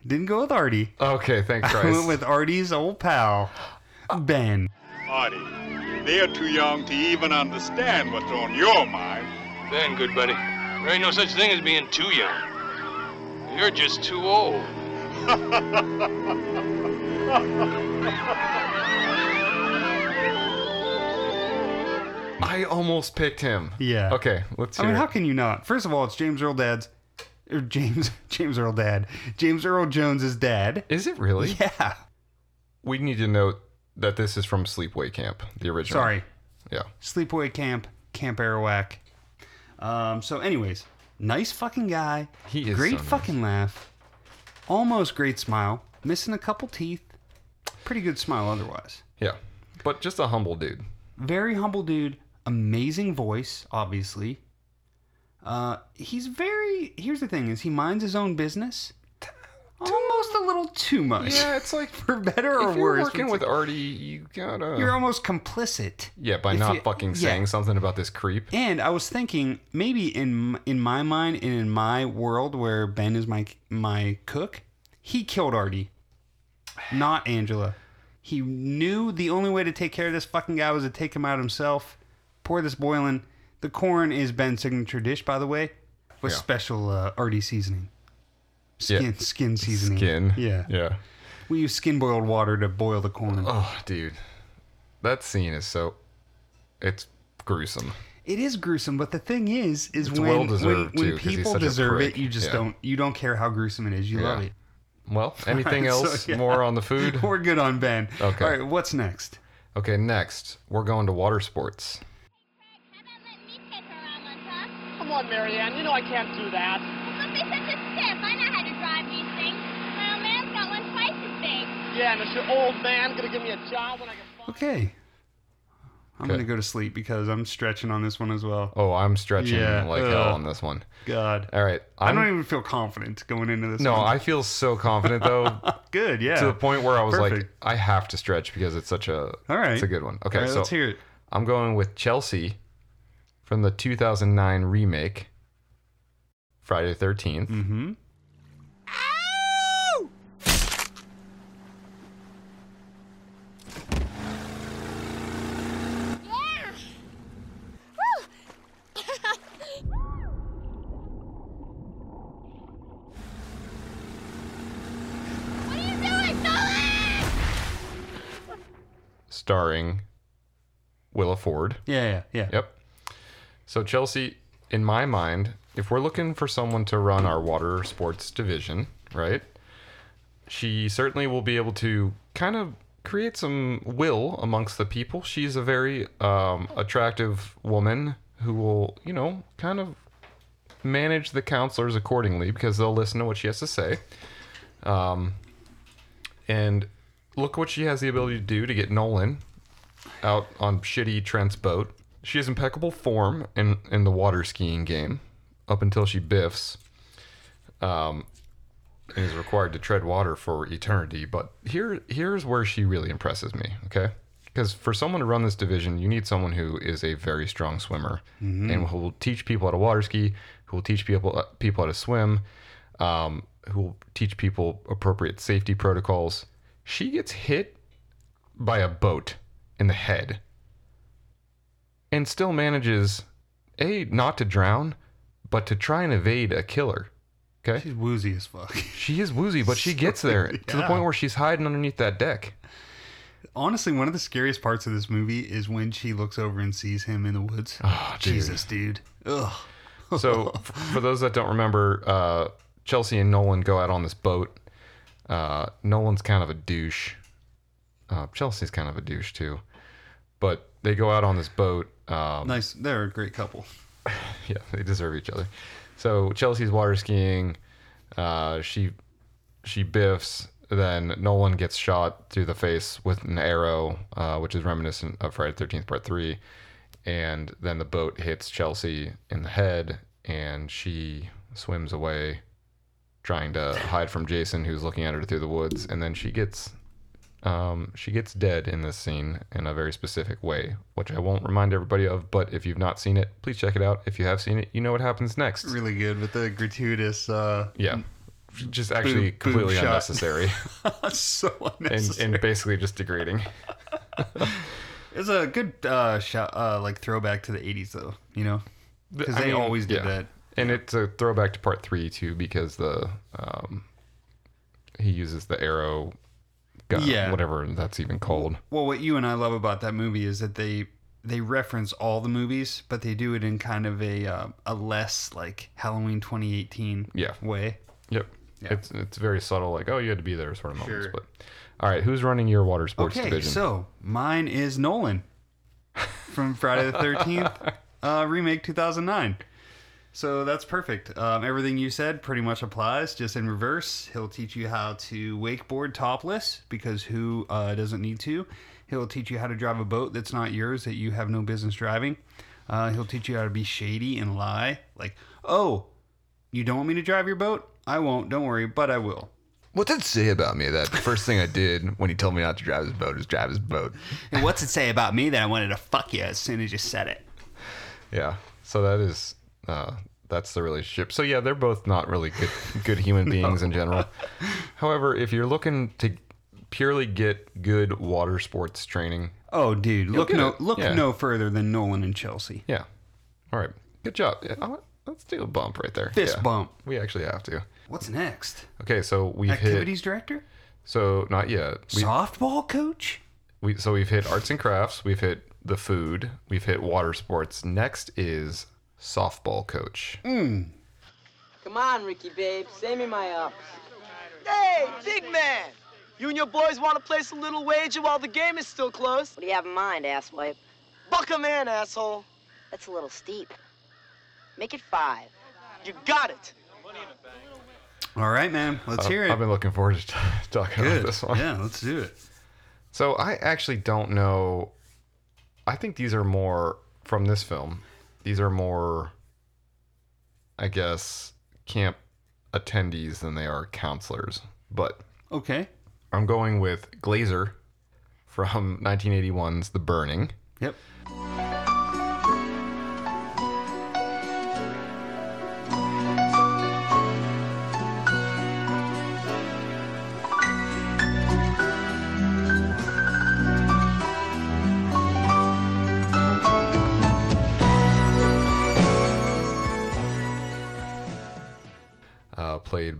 didn't go with Artie. Okay, thank I went with Artie's old pal, Ben. Artie, they're too young to even understand what's on your mind. Ben, good buddy. There ain't no such thing as being too young. You're just too old. I almost picked him. Yeah. Okay, let's see. I hear mean, it. how can you not? First of all, it's James Earl Dad's. Or James James Earl Dad. James Earl Jones's dad. Is it really? Yeah. We need to note that this is from Sleepaway Camp, the original. Sorry. Yeah. Sleepaway Camp, Camp Arawak. Um, so, anyways, nice fucking guy. He is great so nice. fucking laugh. Almost great smile. Missing a couple teeth. Pretty good smile otherwise. Yeah. But just a humble dude. Very humble dude. Amazing voice, obviously. Uh, he's very. Here's the thing: is he minds his own business. Almost a little too much. Yeah, it's like for better or if you're worse. working with Artie, you gotta. you're almost complicit. yeah, by not you- fucking yeah. saying something about this creep. And I was thinking maybe in in my mind and in my world where Ben is my my cook, he killed Artie, not Angela. He knew the only way to take care of this fucking guy was to take him out himself. Pour this boiling. The corn is Ben's signature dish, by the way, with Yeah. special uh, Artie seasoning. Skin Yeah. skin seasoning. Skin. Yeah. Yeah. We use skin boiled water to boil the corn. Oh, dude. That scene is so. It's gruesome. It is gruesome, but the thing is, is It's when when, when too, people deserve it, you just Yeah. don't you don't care how gruesome it is. You love it. Well, anything Alright, so, else yeah. more on the food? We're good on Ben. Okay. All right, what's next? Okay, next we're going to water sports. Come on, Marianne. You know I can't do that. Don't be such a stiff. I know how to drive these things. My old man's got one twice as big. Yeah, and is your old man gonna give me a job when I get? Okay. I'm Okay. gonna go to sleep because I'm stretching on this one as well. Oh, I'm stretching Yeah, like ugh. hell on this one. God. All right. I I'm, don't even feel confident going into this. No, one. I feel so confident though. Good, yeah. To the point where I was like, I have to stretch because it's such a. All right. It's a good one. Okay, All right, so let's hear it. I'm going with Chelsea from the 2009 remake, Friday the 13th. Mm-hmm. What are you doing, Sully? starring Willa Ford. Yeah, yeah, yeah. Yep. So Chelsea, in my mind, if we're looking for someone to run our water sports division, right? She certainly will be able to kind of create some will amongst the people. She's a very um, attractive woman who will, you know, kind of manage the counselors accordingly because they'll listen to what she has to say. Um, and look what she has the ability to do to get Nolan out on shitty Trent's boat. She has impeccable form in, in the water skiing game up until she biffs um, and is required to tread water for eternity. But here here's where she really impresses me, okay? Because for someone to run this division, you need someone who is a very strong swimmer Mhm. and who will teach people how to water ski, who will teach people uh, people how to swim, um, who will teach people appropriate safety protocols. She gets hit by a boat in the head and still manages a not to drown, but to try and evade a killer. Okay, she's woozy as fuck. She is woozy, but she gets there to the point where she's hiding underneath that deck. Honestly, one of the scariest parts of this movie is when she looks over and sees him in the woods. Oh, dude. Jesus, dude. Ugh. So, for those that don't remember, uh, Chelsea and Nolan go out on this boat. Uh, Nolan's kind of a douche. Uh, Chelsea's kind of a douche too, but they go out on this boat. Um, nice. They're a great couple. yeah, they deserve each other. So Chelsea's water skiing. Uh, she she biffs. Then Nolan gets shot through the face with an arrow, uh, which is reminiscent of Friday Thirteenth Part Three. And then the boat hits Chelsea in the head, and she swims away, trying to hide from Jason, who's looking at her through the woods. And then she gets um, she gets dead in this scene in a very specific way, which I won't remind everybody of. But if you've not seen it, please check it out. If you have seen it, you know what happens next. Really good with the gratuitous. Uh, Yeah, just actually boob completely shot. unnecessary, so and, unnecessary. and basically just degrading. It's a good uh, shot, uh, like throwback to the '80s, though. You know, because they mean, always did yeah. that. And it's a throwback to part three too, because the um, he uses the arrow gun, Yeah. whatever that's even called. Well, what you and I love about that movie is that they they reference all the movies, but they do it in kind of a uh, a less like Halloween 2018 Yeah. way. Yep. It's it's very subtle, like oh you had to be there sort of moments. Sure. But all right, who's running your water sports okay, division? so mine is Nolan from Friday the 13th uh, remake 2009. So that's perfect. Um, everything you said pretty much applies, just in reverse. He'll teach you how to wakeboard topless because who uh, doesn't need to? He'll teach you how to drive a boat that's not yours that you have no business driving. Uh, he'll teach you how to be shady and lie. Like, oh, you don't want me to drive your boat? I won't. Don't worry, but I will. What's it say about me that the first thing I did when he told me not to drive his boat is drive his boat? And what's it say about me that I wanted to fuck you as soon as you said it? Yeah. So that is uh, that's the relationship. So yeah, they're both not really good good human beings in general. However, if you're looking to purely get good water sports training, Oh, dude, look no it. look Yeah. no further than Nolan and Chelsea. yeah. All right. Good job. Yeah, let's do a bump right there. Fist Yeah. bump. We actually have to. What's next? Okay, so we've Activities hit. director? So not yet. We, Softball coach? we so we've hit arts and crafts. We've hit the food. We've hit water sports. Next is softball coach. Mm. Come on, Ricky, babe. Send me my ups. Hey, big man! You and your boys want to place a little wager while the game is still close? What do you have in mind, asswipe? Buck 'em in, asshole. That's a little steep. Make it five. You got it. All right, man. Let's Uh, hear it. I've been looking forward to t- talking Good. about this one. Yeah, let's do it. So I actually don't know. I think these are more from this film. These are more, I guess, camp attendees than they are counselors. But Okay. I'm going with Glazer from 1981's The Burning. Yep.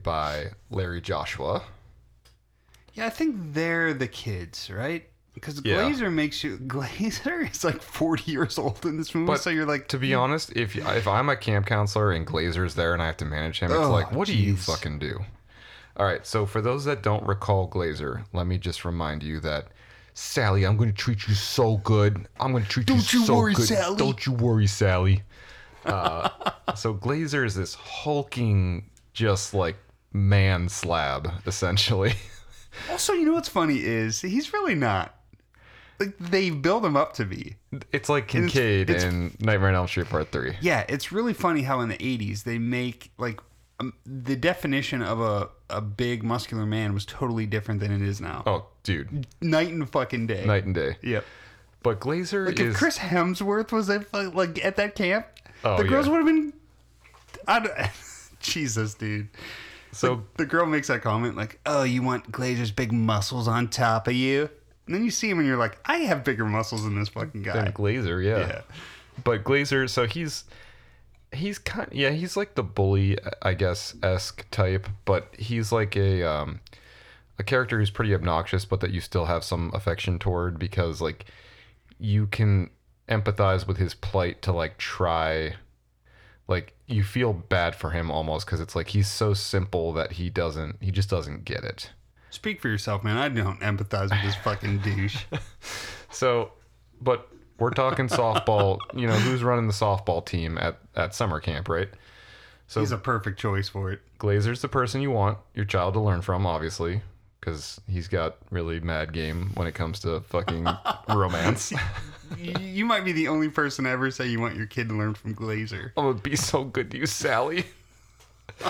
By Larry Joshua. Yeah, I think they're the kids, right? Because Yeah. Glazer makes you. Glazer is like 40 years old in this movie, But so you're like. to be honest, if if I'm a camp counselor and Glazer's there and I have to manage him, it's Oh, like, what do you fucking do? All right, so for those that don't recall Glazer, let me just remind you that Sally, I'm going to treat you so good. I'm going to treat you so much. Don't you you so worry, good. Sally. Don't you worry, Sally. Uh, so Glazer is this hulking, just like man slab, essentially. Also, you know what's funny is he's really not. Like they build him up to be. It's like And it's- Kincaid it's- in Nightmare on Elm Street Part Three. Yeah, it's really funny how in the 80s they make like um, the definition of a a big muscular man was totally different than it is now. Oh, dude, Night and fucking day. night and day. Yep. But Glazer Like is if Chris Hemsworth was at like at that camp, Oh, the girls yeah. would have been. I don't, Jesus, dude. So- Like, the girl makes that comment like, "Oh, you want Glazer's big muscles on top of you?" And then you see him and you're like, "I have bigger muscles than this fucking guy." than Glazer, yeah. Yeah. But Glazer, so he's he's kind of, yeah, he's like the bully, I guess, esque type, but he's like a um a character who's pretty obnoxious, but that you still have some affection toward because like you can empathize with his plight to like try like you feel bad for him almost because it's like he's so simple that he doesn't he just doesn't get it Speak for yourself, man. I don't empathize with this fucking douche. So, but we're talking softball. You know, who's running the softball team at, at summer camp, right? So He's a perfect choice for it. Glazer's the person you want your child to learn from, obviously, because he's got really mad game when it comes to fucking romance. You might be the only person to ever say you want your kid to learn from Glazer. Oh, it'd be so good to you, Sally.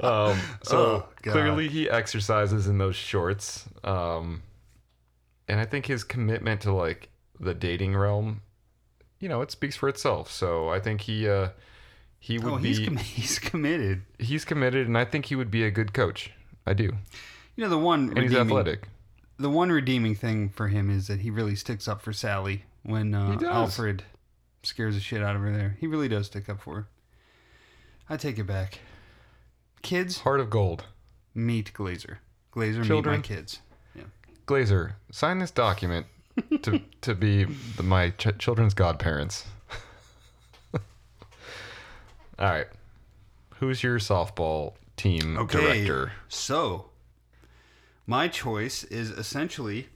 um, so Oh, clearly he exercises in those shorts. Um, and I think his commitment to like the dating realm, you know, it speaks for itself. So I think he, uh, he would Oh, be, he's com- he's committed. he's committed, and I think he would be a good coach. I do. You know the one And he's redeeming- athletic. The one redeeming thing for him is that he really sticks up for Sally when uh, Alfred scares the shit out of her. There, he really does stick up for her. I take it back. Kids, Heart of gold. meet Glazer. Glazer, Children. meet my kids. Yeah. Glazer, sign this document to to be the, my ch- children's godparents. All right. Who's your softball team Okay. director? So, my choice is essentially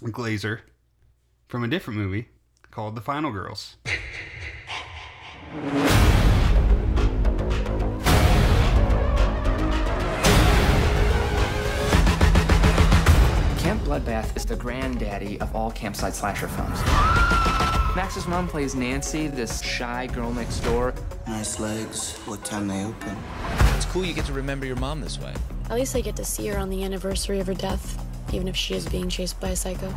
Glazer from a different movie called The Final Girls. Camp Bloodbath is the granddaddy of all campsite slasher films. Max's mom plays Nancy, this shy girl next door. Nice legs. What time they open? It's cool you get to remember your mom this way. At least I get to see her on the anniversary of her death, even if she is being chased by a psycho.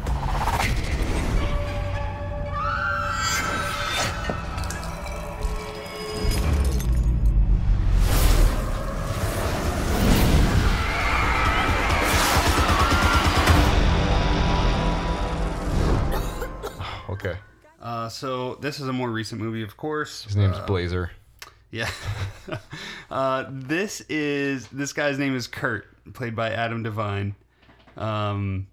So this is a more recent movie, of course. His name's Uh, Blazer. Yeah. uh, this is this guy's name is Kurt, played by Adam Devine, um,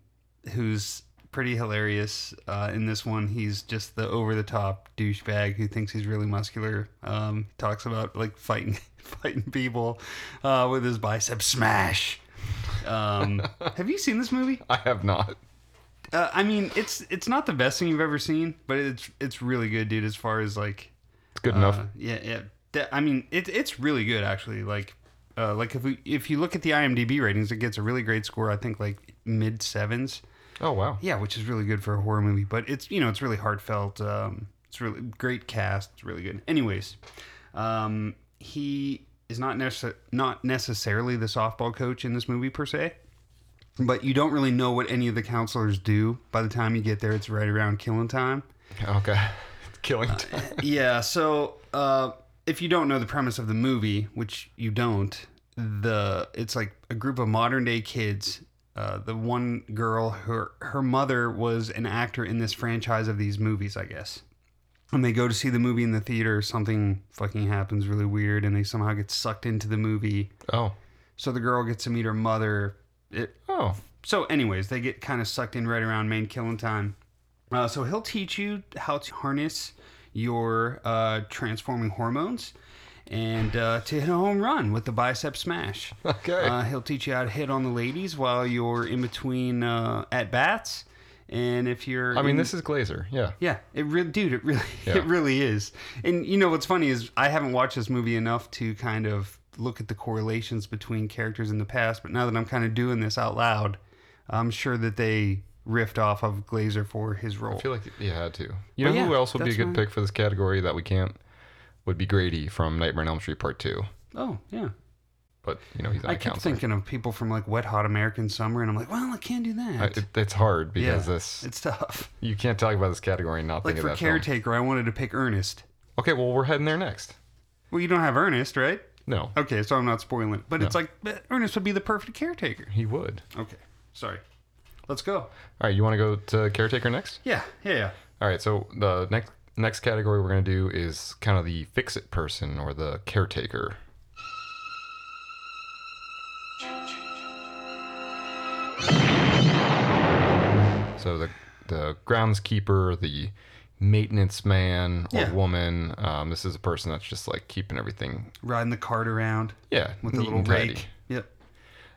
who's pretty hilarious. Uh, in this one, he's just the over the top douchebag who thinks he's really muscular. Um, talks about like fighting fighting people uh, with his bicep smash. Um, have you seen this movie? I have not. Uh, I mean, it's it's not the best thing you've ever seen, but it's it's really good, dude. As far as like, It's good uh, enough. Yeah, yeah. That- I mean, it, it's really good actually. Like, uh, like if we if you look at the IMDb ratings, it gets a really great score. I think like mid sevens. Oh wow. Yeah, which is really good for a horror movie. But it's you know it's really heartfelt. Um, it's really great cast. It's really good. Anyways, um, he is not necess- not necessarily the softball coach in this movie per se. But you don't really know what any of the counselors do by the time you get there. It's right around killing time. Okay. Killing time. yeah. So uh, if you don't know the premise of the movie, which you don't, the it's like a group of modern day kids. Uh, the one girl, her her mother was an actor in this franchise of these movies, I guess. And they go to see the movie in the theater. Something fucking happens really weird, and they somehow get sucked into the movie. Oh. So the girl gets to meet her mother. It, oh. So, anyways, they get kind of sucked in right around main killing time. Uh, so he'll teach you how to harness your uh, transforming hormones and uh, to hit a home run with the bicep smash. Okay. Uh, he'll teach you how to hit on the ladies while you're in between uh, at bats. And if you're, I mean, in- this is Glazer. Yeah. yeah, it really, dude, it really, Yeah. it really is. And you know what's funny is I haven't watched this movie enough to kind of look at the correlations between characters in the past. But now that I'm kind of doing this out loud, I'm sure that they riffed off of Glazer for his role. I feel like you had to. You But know who else would be a good pick for this category that we can't? Would be Grady from Nightmare on Elm Street Part Two. oh yeah, But you know he's not I keep counselor. thinking of people from like Wet Hot American Summer, and I'm like, well, I can't do that. I, it, it's hard because Yeah, this it's tough. you can't talk about this category and not Like think for of that film. caretaker, I wanted to pick Ernest. Okay, well we're heading there next. Well, you don't have Ernest, right? No, Okay, so I'm not spoiling it. But it's like but Ernest would be the perfect caretaker. he would. Okay, sorry. Let's go. All right, you want to go to caretaker next? Yeah, yeah, yeah. All right, so the next next category we're gonna do is kind of the fix it person or the caretaker. So the the groundskeeper, the maintenance man or Yeah. woman. Um, this is a person that's just like keeping everything. Riding the cart around. Yeah, with a little and rake. Yep.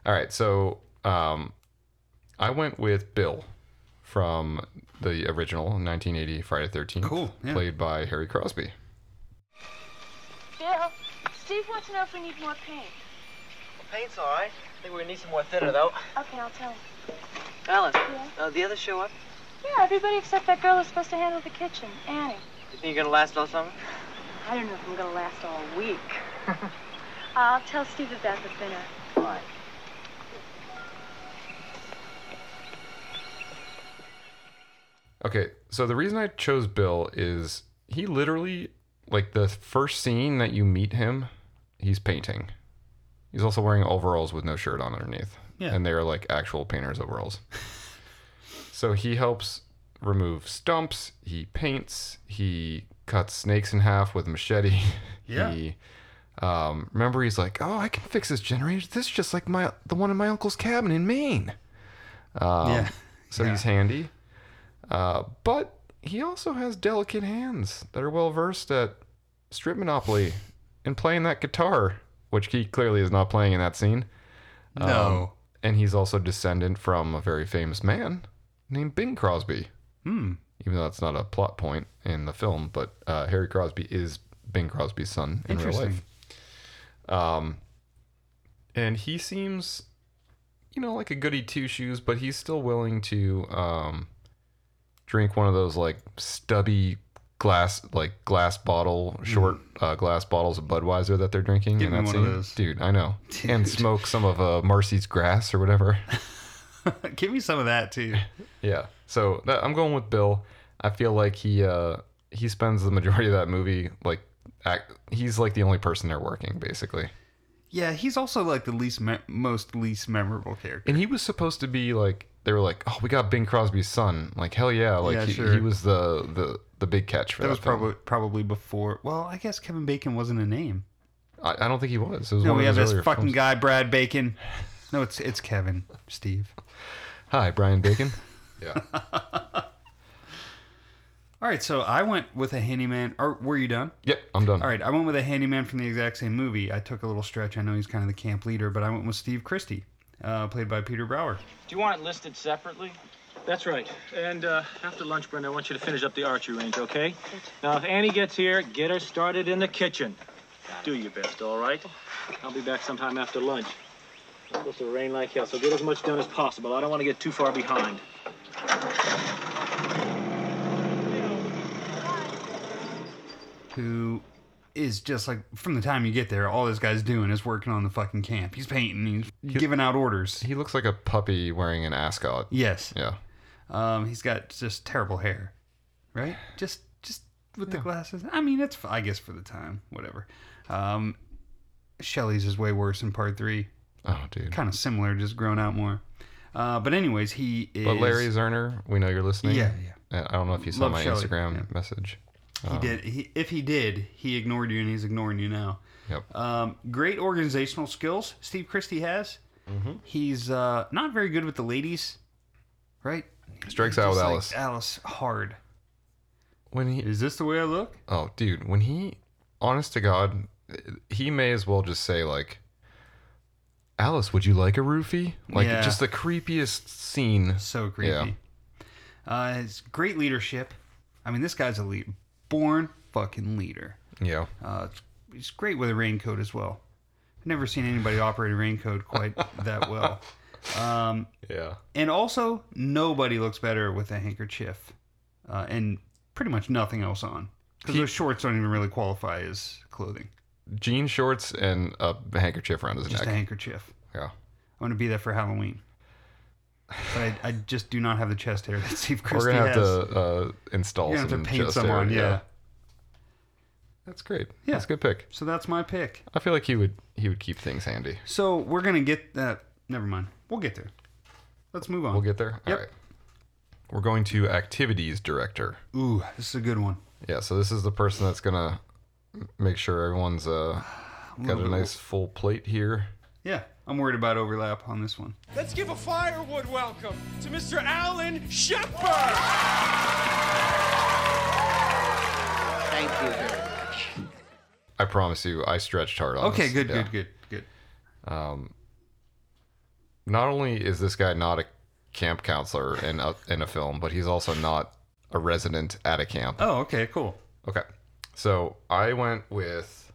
All right, so um, I went with Bill from the original 1980 Friday the 13th, Cool, yeah. played by Harry Crosby. Bill, Steve wants to know if we need more paint. Paint's all right. I think we're gonna need some more thinner though. Okay, I'll tell him. Alice, Yeah? uh, the others show up. Yeah, everybody except that girl who's supposed to handle the kitchen, Annie. You think you're gonna last all summer? I don't know if I'm gonna last all week. I'll tell Steve about the thinner. All right. Okay, so the reason I chose Bill is he literally, like the first scene that you meet him, he's painting. He's also wearing overalls with no shirt on underneath. Yeah. And they're like actual painter's overalls. so he helps remove stumps, he paints, he cuts snakes in half with a machete. Yeah. He um remember he's like, "Oh, I can fix this generator. This is just like my the one in my uncle's cabin in Maine." Um, Yeah. So he's handy. Uh, but he also has delicate hands that are well versed at strip monopoly and playing that guitar, which he clearly is not playing in that scene. Um, No. and he's also descendant from a very famous man named Bing Crosby. Hmm. Even though that's not a plot point in the film, but uh, Harry Crosby is Bing Crosby's son in real life. Um, and he seems, you know, like a goody two shoes, but he's still willing to um, drink one of those like stubby glass, like glass bottle, short uh, glass bottles of Budweiser that they're drinking. Give in me that one of scene. those. dude. I know, and smoke some of uh, Marcy's grass or whatever. Give me some of that too. Yeah. So that, I'm going with Bill. I feel like he uh he spends the majority of that movie like act, he's like the only person there working basically. Yeah, he's also like the least me- most least memorable character. And he was supposed to be like they were like, "Oh, we got Bing Crosby's son." Like, hell yeah, like Yeah, he, sure. he was the the the big catch for That that. was film. probably probably before. Well, I guess Kevin Bacon wasn't a name. I, I don't think he was. It was No, we have this fucking films. guy, Brad Bacon. No, it's it's Kevin, Steve. Hi, Brian Bacon. Yeah. All right, so I went with a handyman. Or were you done? Yep, I'm done. All right, I went with a handyman from the exact same movie. I took a little stretch. I know he's kind of the camp leader, but I went with Steve Christy, uh, played by Peter Brouwer. Do you want it listed separately? That's right. And uh, after lunch, Brenda, I want you to finish up the archery range, okay? Now, if Annie gets here, get her started in the kitchen. Do your best, all right? I'll be back sometime after lunch. It's supposed to rain like hell, so get as much done as possible. I don't want to get too far behind. who is just like from the time you get there, all this guy's doing is working on the fucking camp. He's painting, he's giving out orders. He looks like a puppy wearing an ascot. Yes. Yeah. Um, he's got just terrible hair, right? Just just with the glasses. I mean, it's I guess for the time, whatever. Um, Shelley's is way worse in part three. Oh, dude. Kind of similar, just grown out more. Uh, but anyways, he is. But Larry Zerner, we know you're listening. Yeah, yeah. I don't know if you saw Love my Shelley, Instagram message. He Um, did. He, if he did, he ignored you, and he's ignoring you now. Yep. Um, great organizational skills. Steve Christy has. Mhm. He's uh, not very good with the ladies, right? Strikes out with like Alice. Alice hard. When he is this the way I look? Oh, dude, when he, honest to God, he may as well just say like, Alice, would you like a roofie? Like Yeah. just the creepiest scene. So creepy. Yeah. Uh, it's great leadership. I mean, this guy's a lead, born fucking leader. Yeah. Uh, it's, he's great with a raincoat as well. I've never seen anybody operate a raincoat quite that well. Um, Yeah. And also, nobody looks better with a handkerchief uh, and pretty much nothing else on. Because those shorts don't even really qualify as clothing. Jean shorts and a handkerchief around his neck. Just neck. a handkerchief. Yeah. I want to be there for Halloween. But I, I just do not have the chest hair that Steve Christy We're gonna have has. to uh, install You're gonna some have to paint chest someone, hair, yeah. That's great. Yeah. That's a good pick. So that's my pick. I feel like he would he would keep things handy. So we're gonna get that. Never mind. We'll get there. Let's move on. We'll get there. Yep. All right. We're going to activities director. Ooh, this is a good one. Yeah, so this is the person that's gonna make sure everyone's uh got a little nice full plate here. Yeah, I'm worried about overlap on this one. Let's give a firewood welcome to Mr. Alan Shepard. Thank you very much. I promise you, I stretched hard on this. Okay, this. good, Yeah. good, good, good. Um, not only is this guy not a camp counselor in a, in a film, but he's also not a resident at a camp. Oh, okay, cool. Okay. So I went with,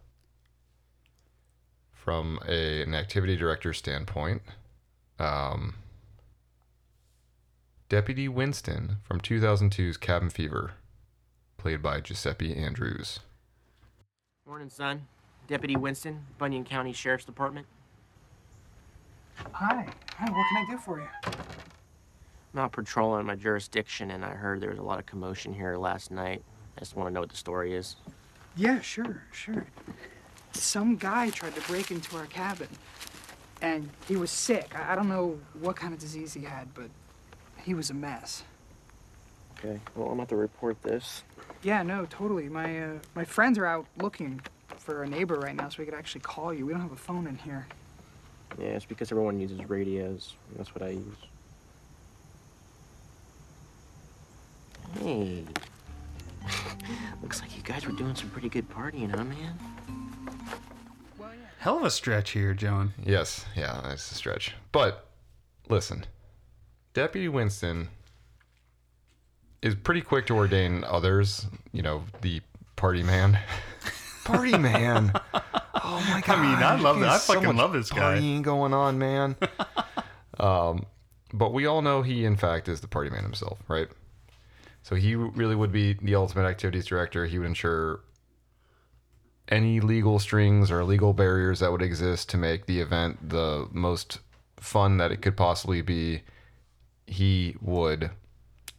from a, an activity director standpoint, um, Deputy Winston from 2002's Cabin Fever, played by Giuseppe Andrews. Morning, son. Deputy Winston, Bunyan County Sheriff's Department. Hi. Hi, what can I do for you? I'm out patrolling my jurisdiction, and I heard there was a lot of commotion here last night. I just want to know what the story is. Yeah, sure, sure. Some guy tried to break into our cabin, and he was sick. I, I don't know what kind of disease he had, but he was a mess. Okay, well, I'm about to report this. Yeah, no, totally. My uh, my friends are out looking for a neighbor right now, so we could actually call you. We don't have a phone in here. Yeah, it's because everyone uses radios. That's what I use. Hey. Looks like you guys were doing some pretty good partying, huh, man? Hell of a stretch here, John. Yes, yeah, that's a stretch. But listen, Deputy Winston is pretty quick to ordain others. You know, the party man. party man. Oh my god! I mean, I love that. I There's so fucking much love this guy. Partying going on, man. um, but we all know he, in fact, is the party man himself, right? So he really would be the ultimate activities director. He would ensure any legal strings or legal barriers that would exist to make the event the most fun that it could possibly be. He would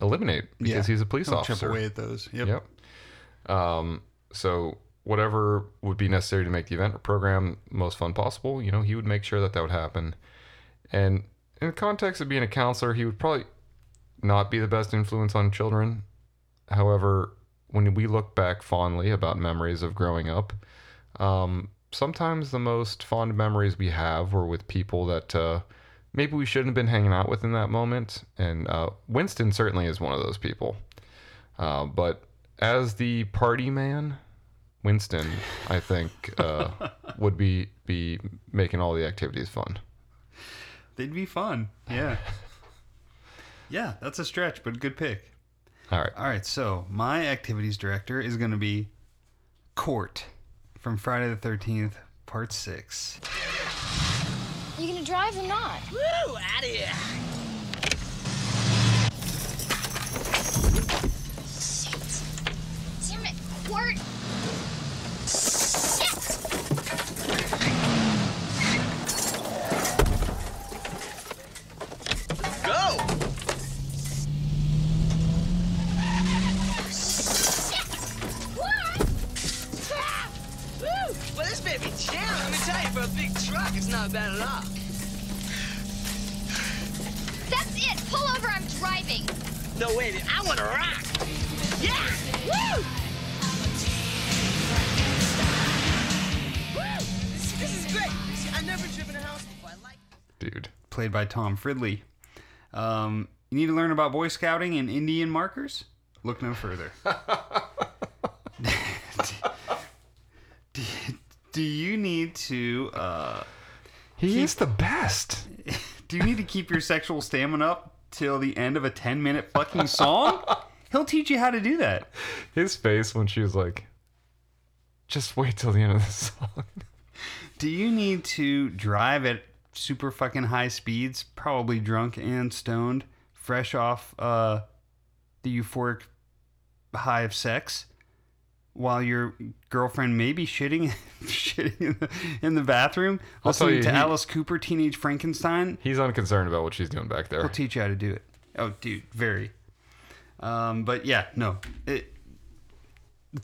eliminate because Yeah. he's a police He'll chip officer. away at those. Yep. Yep. Um, so whatever would be necessary to make the event or program most fun possible, you know, he would make sure that that would happen. And in the context of being a counselor, he would probably not be the best influence on children. However, when we look back fondly about memories of growing up, um, sometimes the most fond memories we have were with people that uh, maybe we shouldn't have been hanging out with in that moment. And uh, Winston certainly is one of those people. Uh, but as the party man, Winston, I think, uh, would be be making all the activities fun. They'd be fun. Yeah. Yeah, that's a stretch, but good pick. All right. All right, so my activities director is going to be Cort from Friday the 13th, part 6. Are You gonna drive or not? Woo! Out of here! Shit! Damn it, Cort! Not bad at all. That's it! Pull over, I'm driving! No, wait, I want to rock. Yeah! Woo! Woo! This, this is great. I've never driven a house before. I like Dude. Played by Tom Fridley. Um, you need to learn about Boy Scouting and Indian markers? Look no further. do, do you need to. Uh, he is the best. Do you need to keep your sexual stamina up till the end of a 10 minute fucking song? He'll teach you how to do that. His face when she was like, just wait till the end of the song. Do you need to drive at super fucking high speeds, probably drunk and stoned, fresh off uh, the euphoric high of sex, while your girlfriend may be shitting, shitting in the, in the bathroom, I'll listening you, to he- Alice Cooper, Teenage Frankenstein? He's unconcerned about what she's doing back there. He'll teach you how to do it. Oh, dude, very. Um, but yeah, no. It,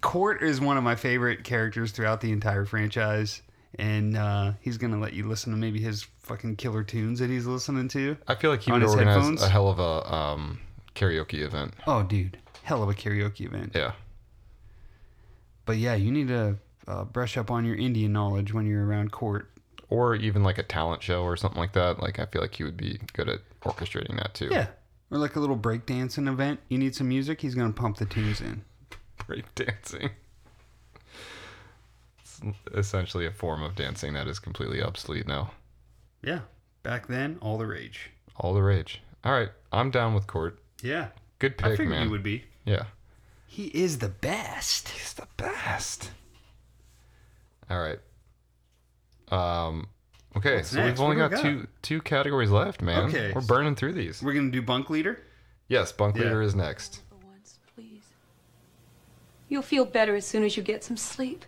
Cort is one of my favorite characters throughout the entire franchise, and uh, he's gonna let you listen to maybe his fucking killer tunes that he's listening to. I feel like he would organize headphones. a hell of a um, karaoke event. Oh, dude, hell of a karaoke event. Yeah. But yeah, you need to uh, brush up on your Indian knowledge when you're around Cort. Or even like a talent show or something like that. Like I feel like he would be good at orchestrating that too. Yeah, or like a little breakdancing event. You need some music. He's gonna pump the tunes in. Breakdancing. It's essentially a form of dancing that is completely obsolete now. Yeah, back then, all the rage. All the rage. All right, I'm down with Cort. Yeah. Good I pick, figured man. you would be. Yeah. He is the best. He's the best. All right. Um. Okay, What's so next? we've only What do got we two two categories left, man. Okay. We're burning through these. We're gonna do bunk leader. Yes, bunk Yeah. leader is next. You'll feel better as soon as you get some sleep.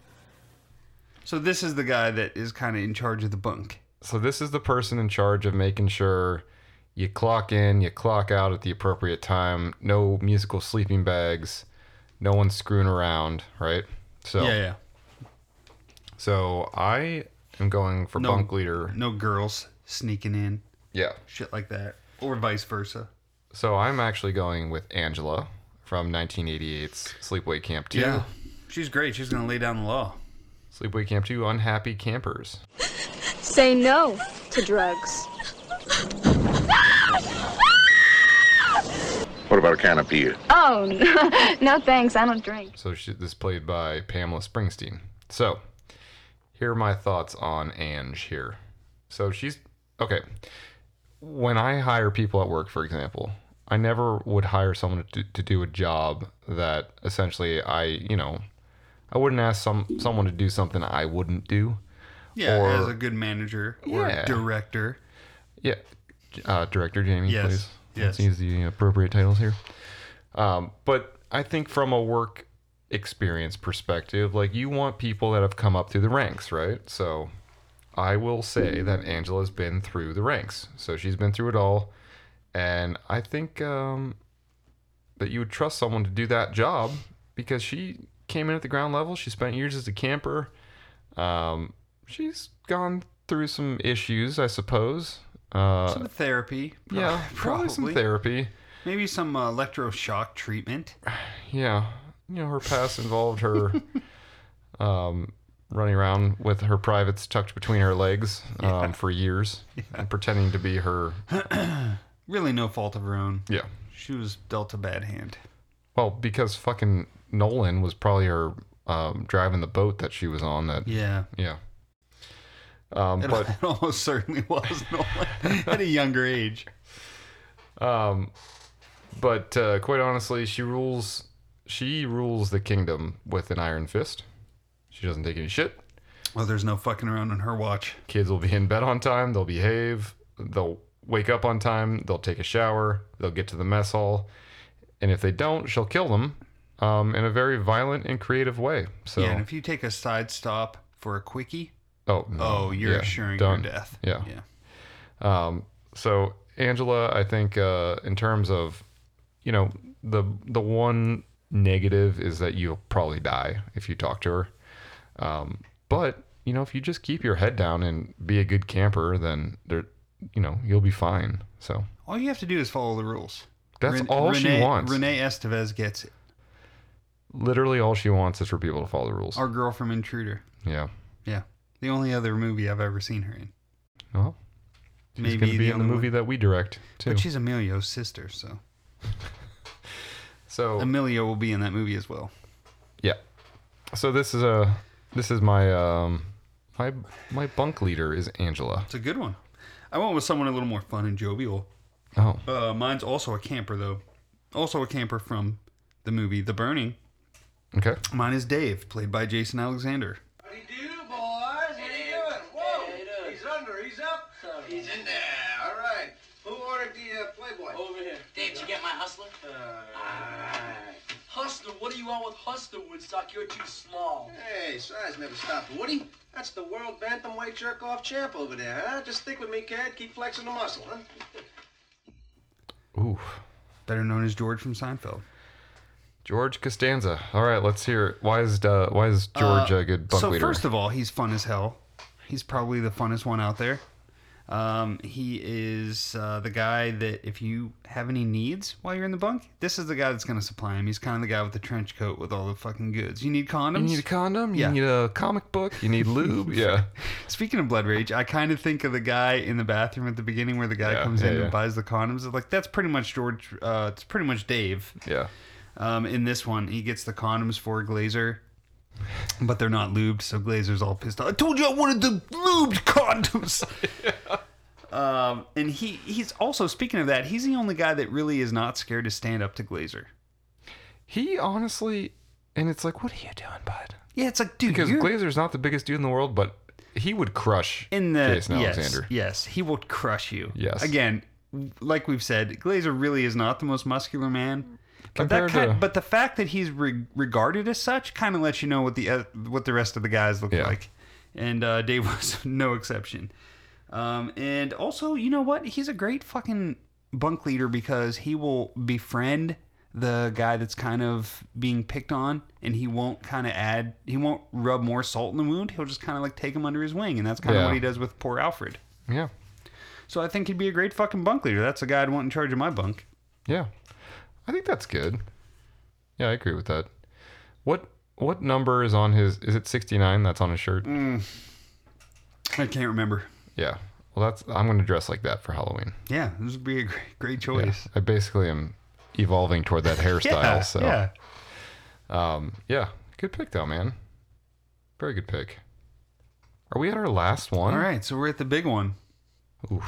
So this is the guy that is kind of in charge of the bunk. So this is the person in charge of making sure you clock in, you clock out at the appropriate time. No musical sleeping bags. No one's screwing around, right? So Yeah, yeah. So I am going for No- bunk leader. No girls sneaking in. Yeah. Shit like that, or vice versa. So I'm actually going with Angela from 1988's Sleepaway Camp 2. Yeah, she's great. She's gonna lay down the law. Sleepaway Camp 2, Unhappy Campers. Say no to drugs. What about a can of beer? Oh, no, no thanks. I don't drink. So she, this is played by Pamela Springsteen. So here are my thoughts on Ange here. So she's okay. When I hire people at work, for example, I never would hire someone to, to do a job that essentially I, you know, I wouldn't ask some someone to do something I wouldn't do. Yeah, Or- as a good manager or Yeah. director. Yeah. Uh, Director Jamie, Yes. please. Yes. Let's use the appropriate titles here. Um, but I think from a work experience perspective, like you want people that have come up through the ranks, right? So I will say that Angela's been through the ranks. So she's been through it all. And I think um, that you would trust someone to do that job because she came in at the ground level. She spent years as a camper. Um, she's gone through some issues, I suppose. Uh, some therapy. pro- yeah, probably some therapy. Maybe some uh, electroshock treatment. Yeah, you know, her past involved her um, running around with her privates tucked between her legs um, for years and pretending to be her. Really, no fault of her own. Yeah. She was dealt a bad hand. Well, because fucking Nolan was probably her um, driving the boat that she was on. That Yeah. yeah. Um, It, but it almost certainly was at a younger age. Um, but uh, quite honestly, she rules. She rules the kingdom with an iron fist. She doesn't take any shit. Well, there's no fucking around on her watch. Kids will be in bed on time. They'll behave. They'll wake up on time. They'll take a shower. They'll get to the mess hall. And if they don't, she'll kill them um, in a very violent and creative way. So, Yeah, and if you take a side stop for a quickie, oh, no. oh, you're Yeah, assuring done. your death. Yeah. Yeah. Um, so Angela, I think uh, in terms of, you know, the the one negative is that you'll probably die if you talk to her. Um, but you know, if you just keep your head down and be a good camper, then there, you know, you'll be fine. So All you have to do is follow the rules. That's all she Renee, wants. Renee Estevez gets it. literally all she wants is for people to follow the rules. Our girl from Intruder. yeah. Yeah. The only other movie I've ever seen her in. Well, she's Maybe gonna be the in the movie one. that we direct too. But she's Emilio's sister, so. So Emilio will be in that movie as well. Yeah. So this is a this is my um my my bunk leader is Angela. It's a good one. I went with someone a little more fun and jovial. Oh. Uh, mine's also a camper, though. Also a camper from the movie The Burning. Okay. Mine is Dave, played by Jason Alexander. boys. What are you doing? Whoa! He's under. He's up. He's in there. All right. Who ordered the uh, Playboy? Over here. Dave, did you get my hustler? Hustler? What do you want with Hustler, Woodstock? You're too small. Hey, size never stopped, Woody. That's the world bantamweight jerk-off champ over there, huh? Just stick with me, kid. Keep flexing the muscle, huh? Ooh. Better known as George from Seinfeld. George Costanza. All right, let's hear it. Why is uh, why is George Uh, a good bunk so leader? first of all, he's fun as hell. He's probably the funnest one out there. Um, he is uh, the guy that if you have any needs while you're in the bunk, this is the guy that's going to supply him. He's kind of the guy with the trench coat with all the fucking goods. You need condoms. you need a condom. You Yeah. need a comic book. You need lube. yeah. Speaking of blood rage, I kind of think of the guy in the bathroom at the beginning where the guy Yeah, comes yeah, in and buys the condoms. Like that's pretty much George. Uh, it's pretty much Dave. Yeah. Um, in this one, he gets the condoms for Glazer, but they're not lubed, so Glazer's all pissed off. I told you I wanted the lubed condoms. um, and he he's also speaking of that, he's the only guy that really is not scared to stand up to Glazer. He honestly, and it's like, what are you doing, bud? Yeah, it's like, dude, because you're- Glazer's not the biggest dude in the world, but he would crush in the Jason yes, Alexander. Yes, he will crush you. Yes. Again, like we've said, Glazer really is not the most muscular man. But that kind, to- but the fact that he's re- regarded as such kind of lets you know what the uh, what the rest of the guys look Yeah. like, and uh, Dave was no exception. Um, and also, you know what? He's a great fucking bunk leader because he will befriend the guy that's kind of being picked on, and he won't kind of add, he won't rub more salt in the wound. He'll just kind of like take him under his wing, and that's kind of Yeah. what he does with poor Alfred. Yeah. So I think he'd be a great fucking bunk leader. That's the guy I'd want in charge of my bunk. Yeah. I think that's good. Yeah, I agree with that. What what number is on his is it 69 that's on his shirt? Mm. I can't remember. Yeah. Well, that's I'm going to dress like that for Halloween. Yeah, this would be a great, great Yeah. choice. I basically am evolving toward that hairstyle, Yeah, so yeah. Um yeah, good pick though, man. Very good pick. Are we at our last one? All right, so we're at the big one.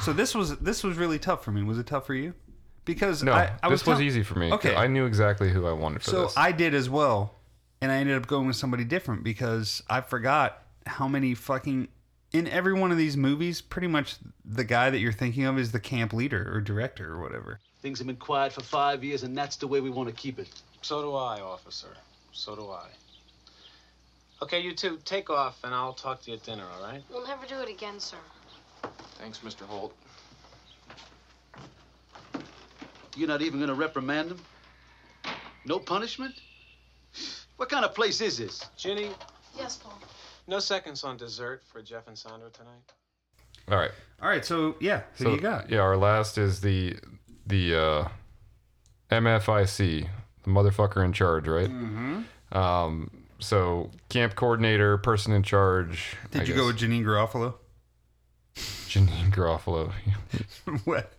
So this was this was really tough for me. Was it tough for you? Because No, I, I this was tell- easy for me. Okay, I knew exactly who I wanted for so this. I did as well, and I ended up going with somebody different because I forgot how many fucking in every one of these movies, pretty much the guy that you're thinking of is the camp leader or director or whatever. Things have been quiet for five years, and that's the way we want to keep it. So do I, officer. So do I. Okay, you two, take off, and I'll talk to you at dinner, all right? We'll never do it again, sir. Thanks, Mr. Holt. You're not even going to reprimand him? No punishment? What kind of place is this? Ginny, Yes, Paul. no seconds on dessert for Jeff and Sandra tonight. All right. All right, so yeah, who do you got? Yeah, our last is the the uh, MFIC, the motherfucker in charge, right? Mm-hmm. Um, so camp coordinator, person in charge. Did I you go with guess. Janeane Garofalo? Janeane Garofalo? what?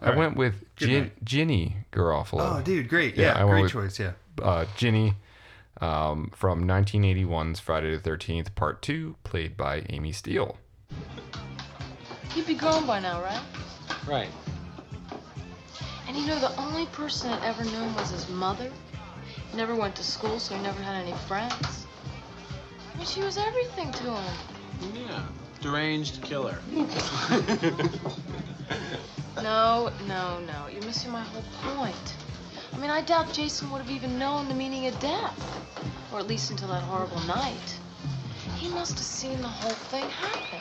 I All right. went with Good Gin- night. Ginny Garofalo. Oh, dude, great. Yeah, I went great with, choice. Yeah. uh, Ginny um, from 1981's Friday the 13th, Part Two, played by Amy Steel. He'd be grown by now, right? Right. And you know, the only person I'd ever known was his mother. He never went to school, so he never had any friends. I mean, she was everything to him. Yeah. Deranged killer. No, no, no. You're missing my whole point. I mean, I doubt Jason would have even known the meaning of death. Or at least until that horrible night. He must have seen the whole thing happen.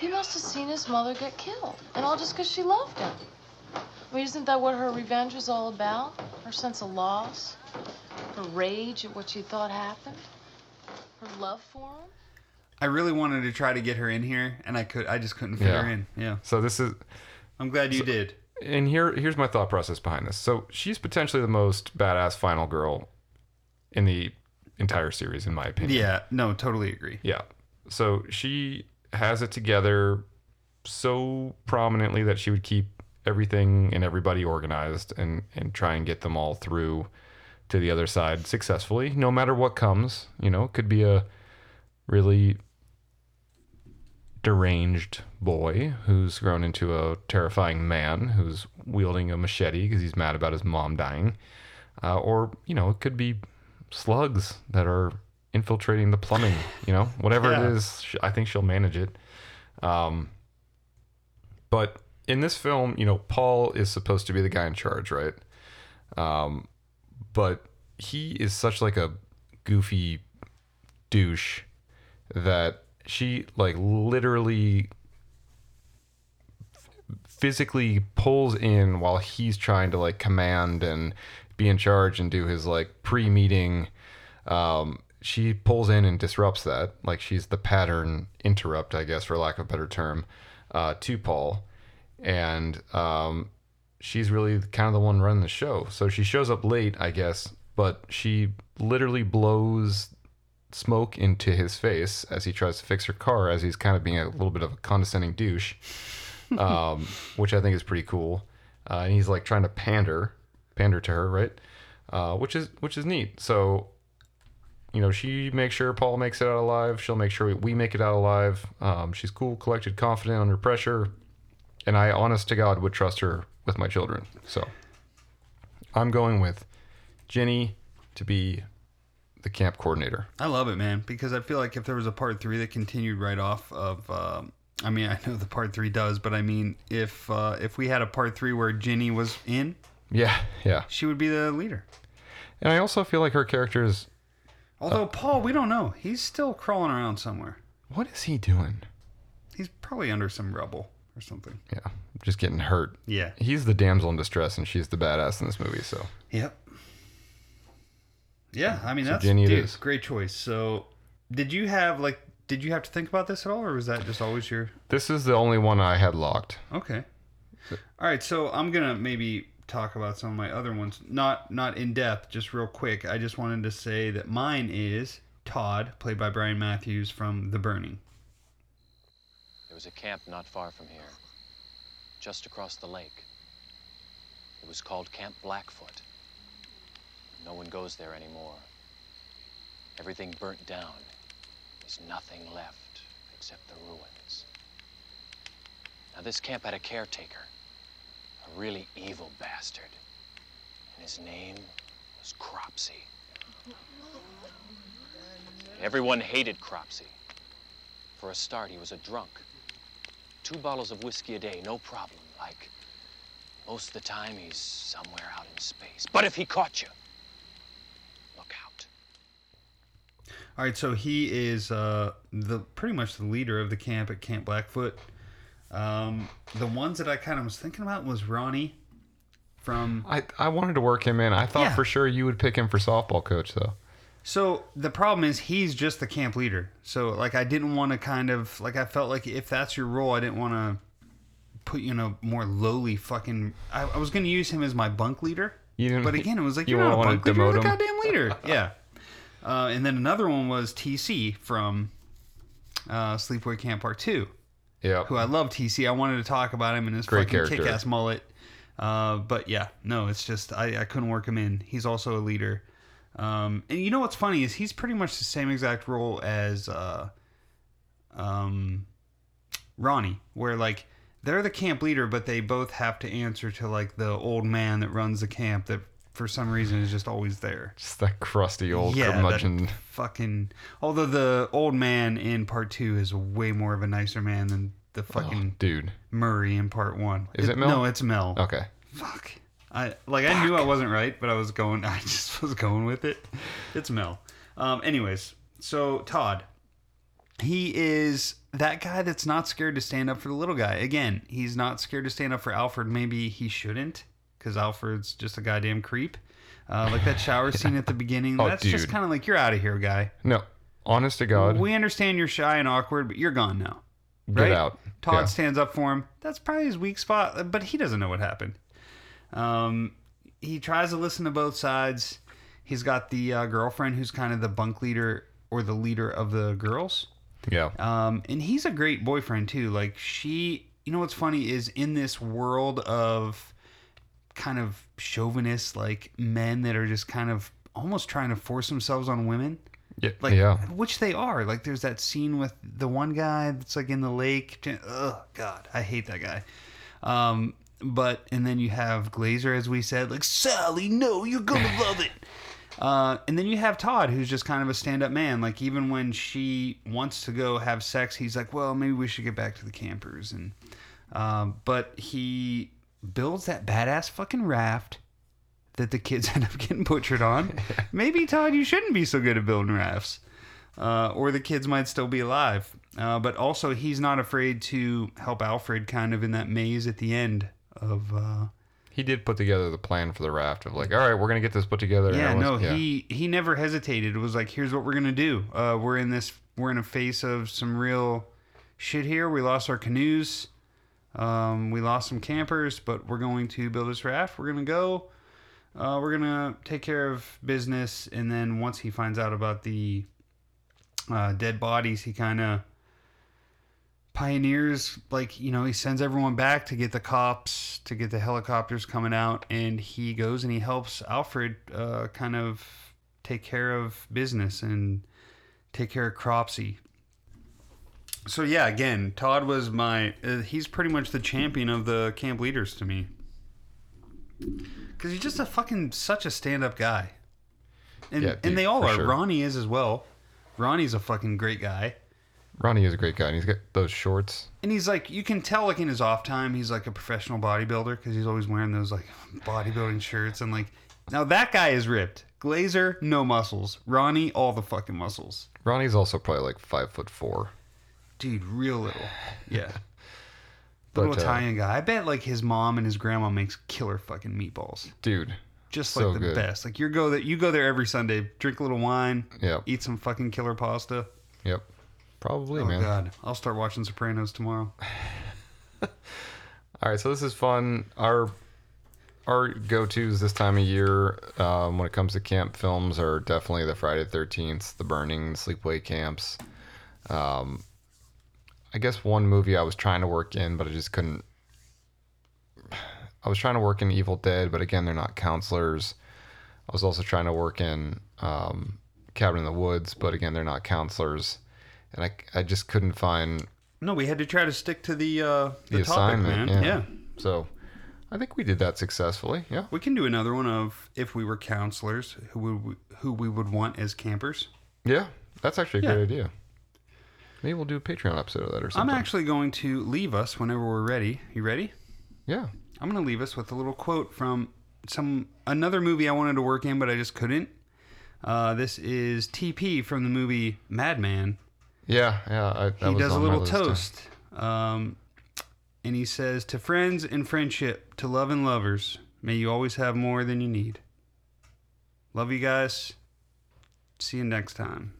He must have seen his mother get killed. And all just because she loved him. I mean, isn't that what her revenge was all about? Her sense of loss? Her rage at what she thought happened? Her love for him? I really wanted to try to get her in here, and I could. I just couldn't fit her in. Yeah. So this is. I'm glad you so- did. And here, here's my thought process behind this. So she's potentially the most badass final girl in the entire series, in my opinion. Yeah. No, totally agree. Yeah. So she has it together so prominently that she would keep everything and everybody organized and and try and get them all through to the other side successfully, no matter what comes. You know, it could be a really deranged boy who's grown into a terrifying man who's wielding a machete because he's mad about his mom dying. Uh, or, you know, it could be slugs that are infiltrating the plumbing, you know, whatever Yeah. it is, I think she'll manage it. Um, but in this film, you know, Paul is supposed to be the guy in charge, right? Um, but he is such like a goofy douche that she like literally physically pulls in while he's trying to like command and be in charge and do his like pre-meeting. Um she pulls in and disrupts that. Like she's the pattern interrupt i guess for lack of a better term uh to paul. And um she's really kind of the one running the show. So she shows up late i guess but she literally blows smoke into his face as he tries to fix her car as he's kind of being a little bit of a condescending douche um, which i think is pretty cool. Uh, and he's like trying to pander pander to her right? Uh, which is which is neat. So you know she makes sure paul makes it out alive. She'll make sure we make it out alive. Um, she's cool collected confident under pressure. And i honest to god would trust her with my children. So i'm going with Ginny to be the camp coordinator I love it, man, because I feel like if there was a part three that continued right off of, um, I mean, I know the part three does, but I mean, if uh, if we had a part three where Ginny was in, yeah yeah she would be the leader. and i also feel like her character is Although Paul, we don't know, he's still crawling around somewhere. what is he doing He's probably under some rubble or something. yeah just getting hurt Yeah. he's the damsel in distress and she's the badass in this movie so Yep. Yeah, I mean So that's Ginny it dude, great choice. So, did you have like, did you have to think about this at all, or was that just always your? this is the only one i had locked Okay. All right, so I'm gonna maybe talk about some of my other ones, not not in depth, just real quick. I just wanted to say that mine is Todd, played by Brian Matthews from The Burning. There was a camp not far from here, just across the lake. It was called Camp Blackfoot. No one goes there anymore. Everything burnt down. There's nothing left except the ruins. Now, this camp had a caretaker, a really evil bastard. And his name was Cropsy. Everyone hated Cropsy. For a start, he was a drunk. Two bottles of whiskey a day, no problem. Like, most of the time, he's somewhere out in space. But if he caught you, look out. All right, so he is uh, the pretty much the leader of the camp at Camp Blackfoot. Um, the ones that I kind of was thinking about was Ronnie from. I, I wanted to work him in. I thought Yeah. for sure you would pick him for softball coach though. So the problem is he's just the camp leader. So like I didn't want to kind of like I felt like if that's your role, I didn't want to put you in a more lowly fucking. I, I was going to use him as my bunk leader. You didn't- but again, it was like you you're not a wanna bunk leader, you're the demote him? goddamn leader. yeah. Uh, and then another one was TC from uh, Sleepaway Camp Part Two. Yeah. Who I love TC. I wanted to talk about him and his Great fucking character. kick-ass mullet. Uh, but yeah, no, it's just I, I couldn't work him in. He's also a leader. Um, and you know what's funny is he's pretty much the same exact role as uh, um, Ronnie, where like they're the camp leader, but they both have to answer to like the old man that runs the camp that for some reason is just always there. Just that crusty old Yeah, curmudgeon. fucking. Although the old man in part two is way more of a nicer man than the fucking Oh, dude. Murray in part one. Is it Mel? No, it's Mel. Okay. Fuck. I like. I knew I wasn't right, but I was going. I just was going with it. It's Mel. Um. Anyways, so Todd, he is that guy that's not scared to stand up for the little guy. Again, he's not scared to stand up for Alfred. Maybe he shouldn't, because Alfred's just a goddamn creep. Uh, like that shower scene at the beginning. Oh, that's just kind of like you're out of here, guy. No. Honest to God. We understand you're shy and awkward, but you're gone now. Get out. Todd Yeah. stands up for him. That's probably his weak spot, but he doesn't know what happened. Um, he tries to listen to both sides. He's got the uh, girlfriend who's kind of the bunk leader or the leader of the girls. Yeah. Um, and he's a great boyfriend too. Like she, you know what's funny is in this world of kind of chauvinist like men that are just kind of almost trying to force themselves on women. Yeah. Like, yeah. which they are. Like, there's that scene with the one guy that's like in the lake. Oh God, I hate that guy. Um, but and then you have Glazer, as we said, like Sally, no, you're gonna love it. Uh, and then you have Todd, who's just kind of a stand-up man. Like even when she wants to go have sex, he's like, "Well, maybe we should get back to the campers." And um, but he builds that badass fucking raft that the kids end up getting butchered on. maybe Todd, you shouldn't be so good at building rafts, uh, or the kids might still be alive. Uh, but also, he's not afraid to help Alfred kind of in that maze at the end of. Uh, He did put together the plan for the raft of like, all right, we're gonna get this put together. Yeah, no, everyone's- he he never hesitated. It was like, here's what we're gonna do. Uh, we're in this. We're in a face of some real shit here. We lost our canoes. Um, we lost some campers, but we're going to build this raft. We're gonna go. Uh, we're gonna take care of business, and then once he finds out about the uh, dead bodies, he kind of pioneers like you know he sends everyone back to get the cops to get the helicopters coming out and he goes and he helps alfred uh, kind of take care of business and take care of cropsy so yeah again todd was my uh, he's pretty much the champion of the camp leaders to me because he's just a fucking such a stand-up guy and, Yeah, dude, and they all are sure. ronnie is as well ronnie's a fucking great guy Ronnie is a great guy, and he's got those shorts. And he's like, you can tell, like in his off time, he's like a professional bodybuilder because he's always wearing those like bodybuilding shirts and like. Now that guy is ripped. Glazer, no muscles. Ronnie, all the fucking muscles. Ronnie's also probably like five foot four. Dude, real little. Yeah. But, little uh, Italian guy. I bet like his mom and his grandma makes killer fucking meatballs. Dude, Just so like the good. best. Like you go that you go there every Sunday, drink a little wine, Yep. eat some fucking killer pasta. Yep. Probably, oh man. god, I'll start watching Sopranos tomorrow. All right, so this is fun. Our our go tos this time of year um, when it comes to camp films are definitely the Friday the Thirteenth, the Burning, the Sleepaway Camps. Um, I guess one movie I was trying to work in, but I just couldn't. I was trying to work in Evil Dead, but again, they're not counselors. I was also trying to work in um, Cabin in the Woods, but again, they're not counselors, and I, I just couldn't find No, we had to try to stick to the uh the, the, topic, assignment. man. Yeah. yeah. So I think we did that successfully. Yeah. We can do another one of if we were counselors who would who we would want as campers. Yeah. That's actually a Yeah. great idea. Maybe we'll do a Patreon episode of that or something. I'm actually going to leave us whenever we're ready. You ready? Yeah. I'm going to leave us with a little quote from some another movie I wanted to work in, but I just couldn't. Uh, this is TP from the movie Madman. Yeah, yeah. I, that he does a little toast, um, and he says, "To friends and friendship, to love and lovers, may you always have more than you need." Love you guys. See you next time.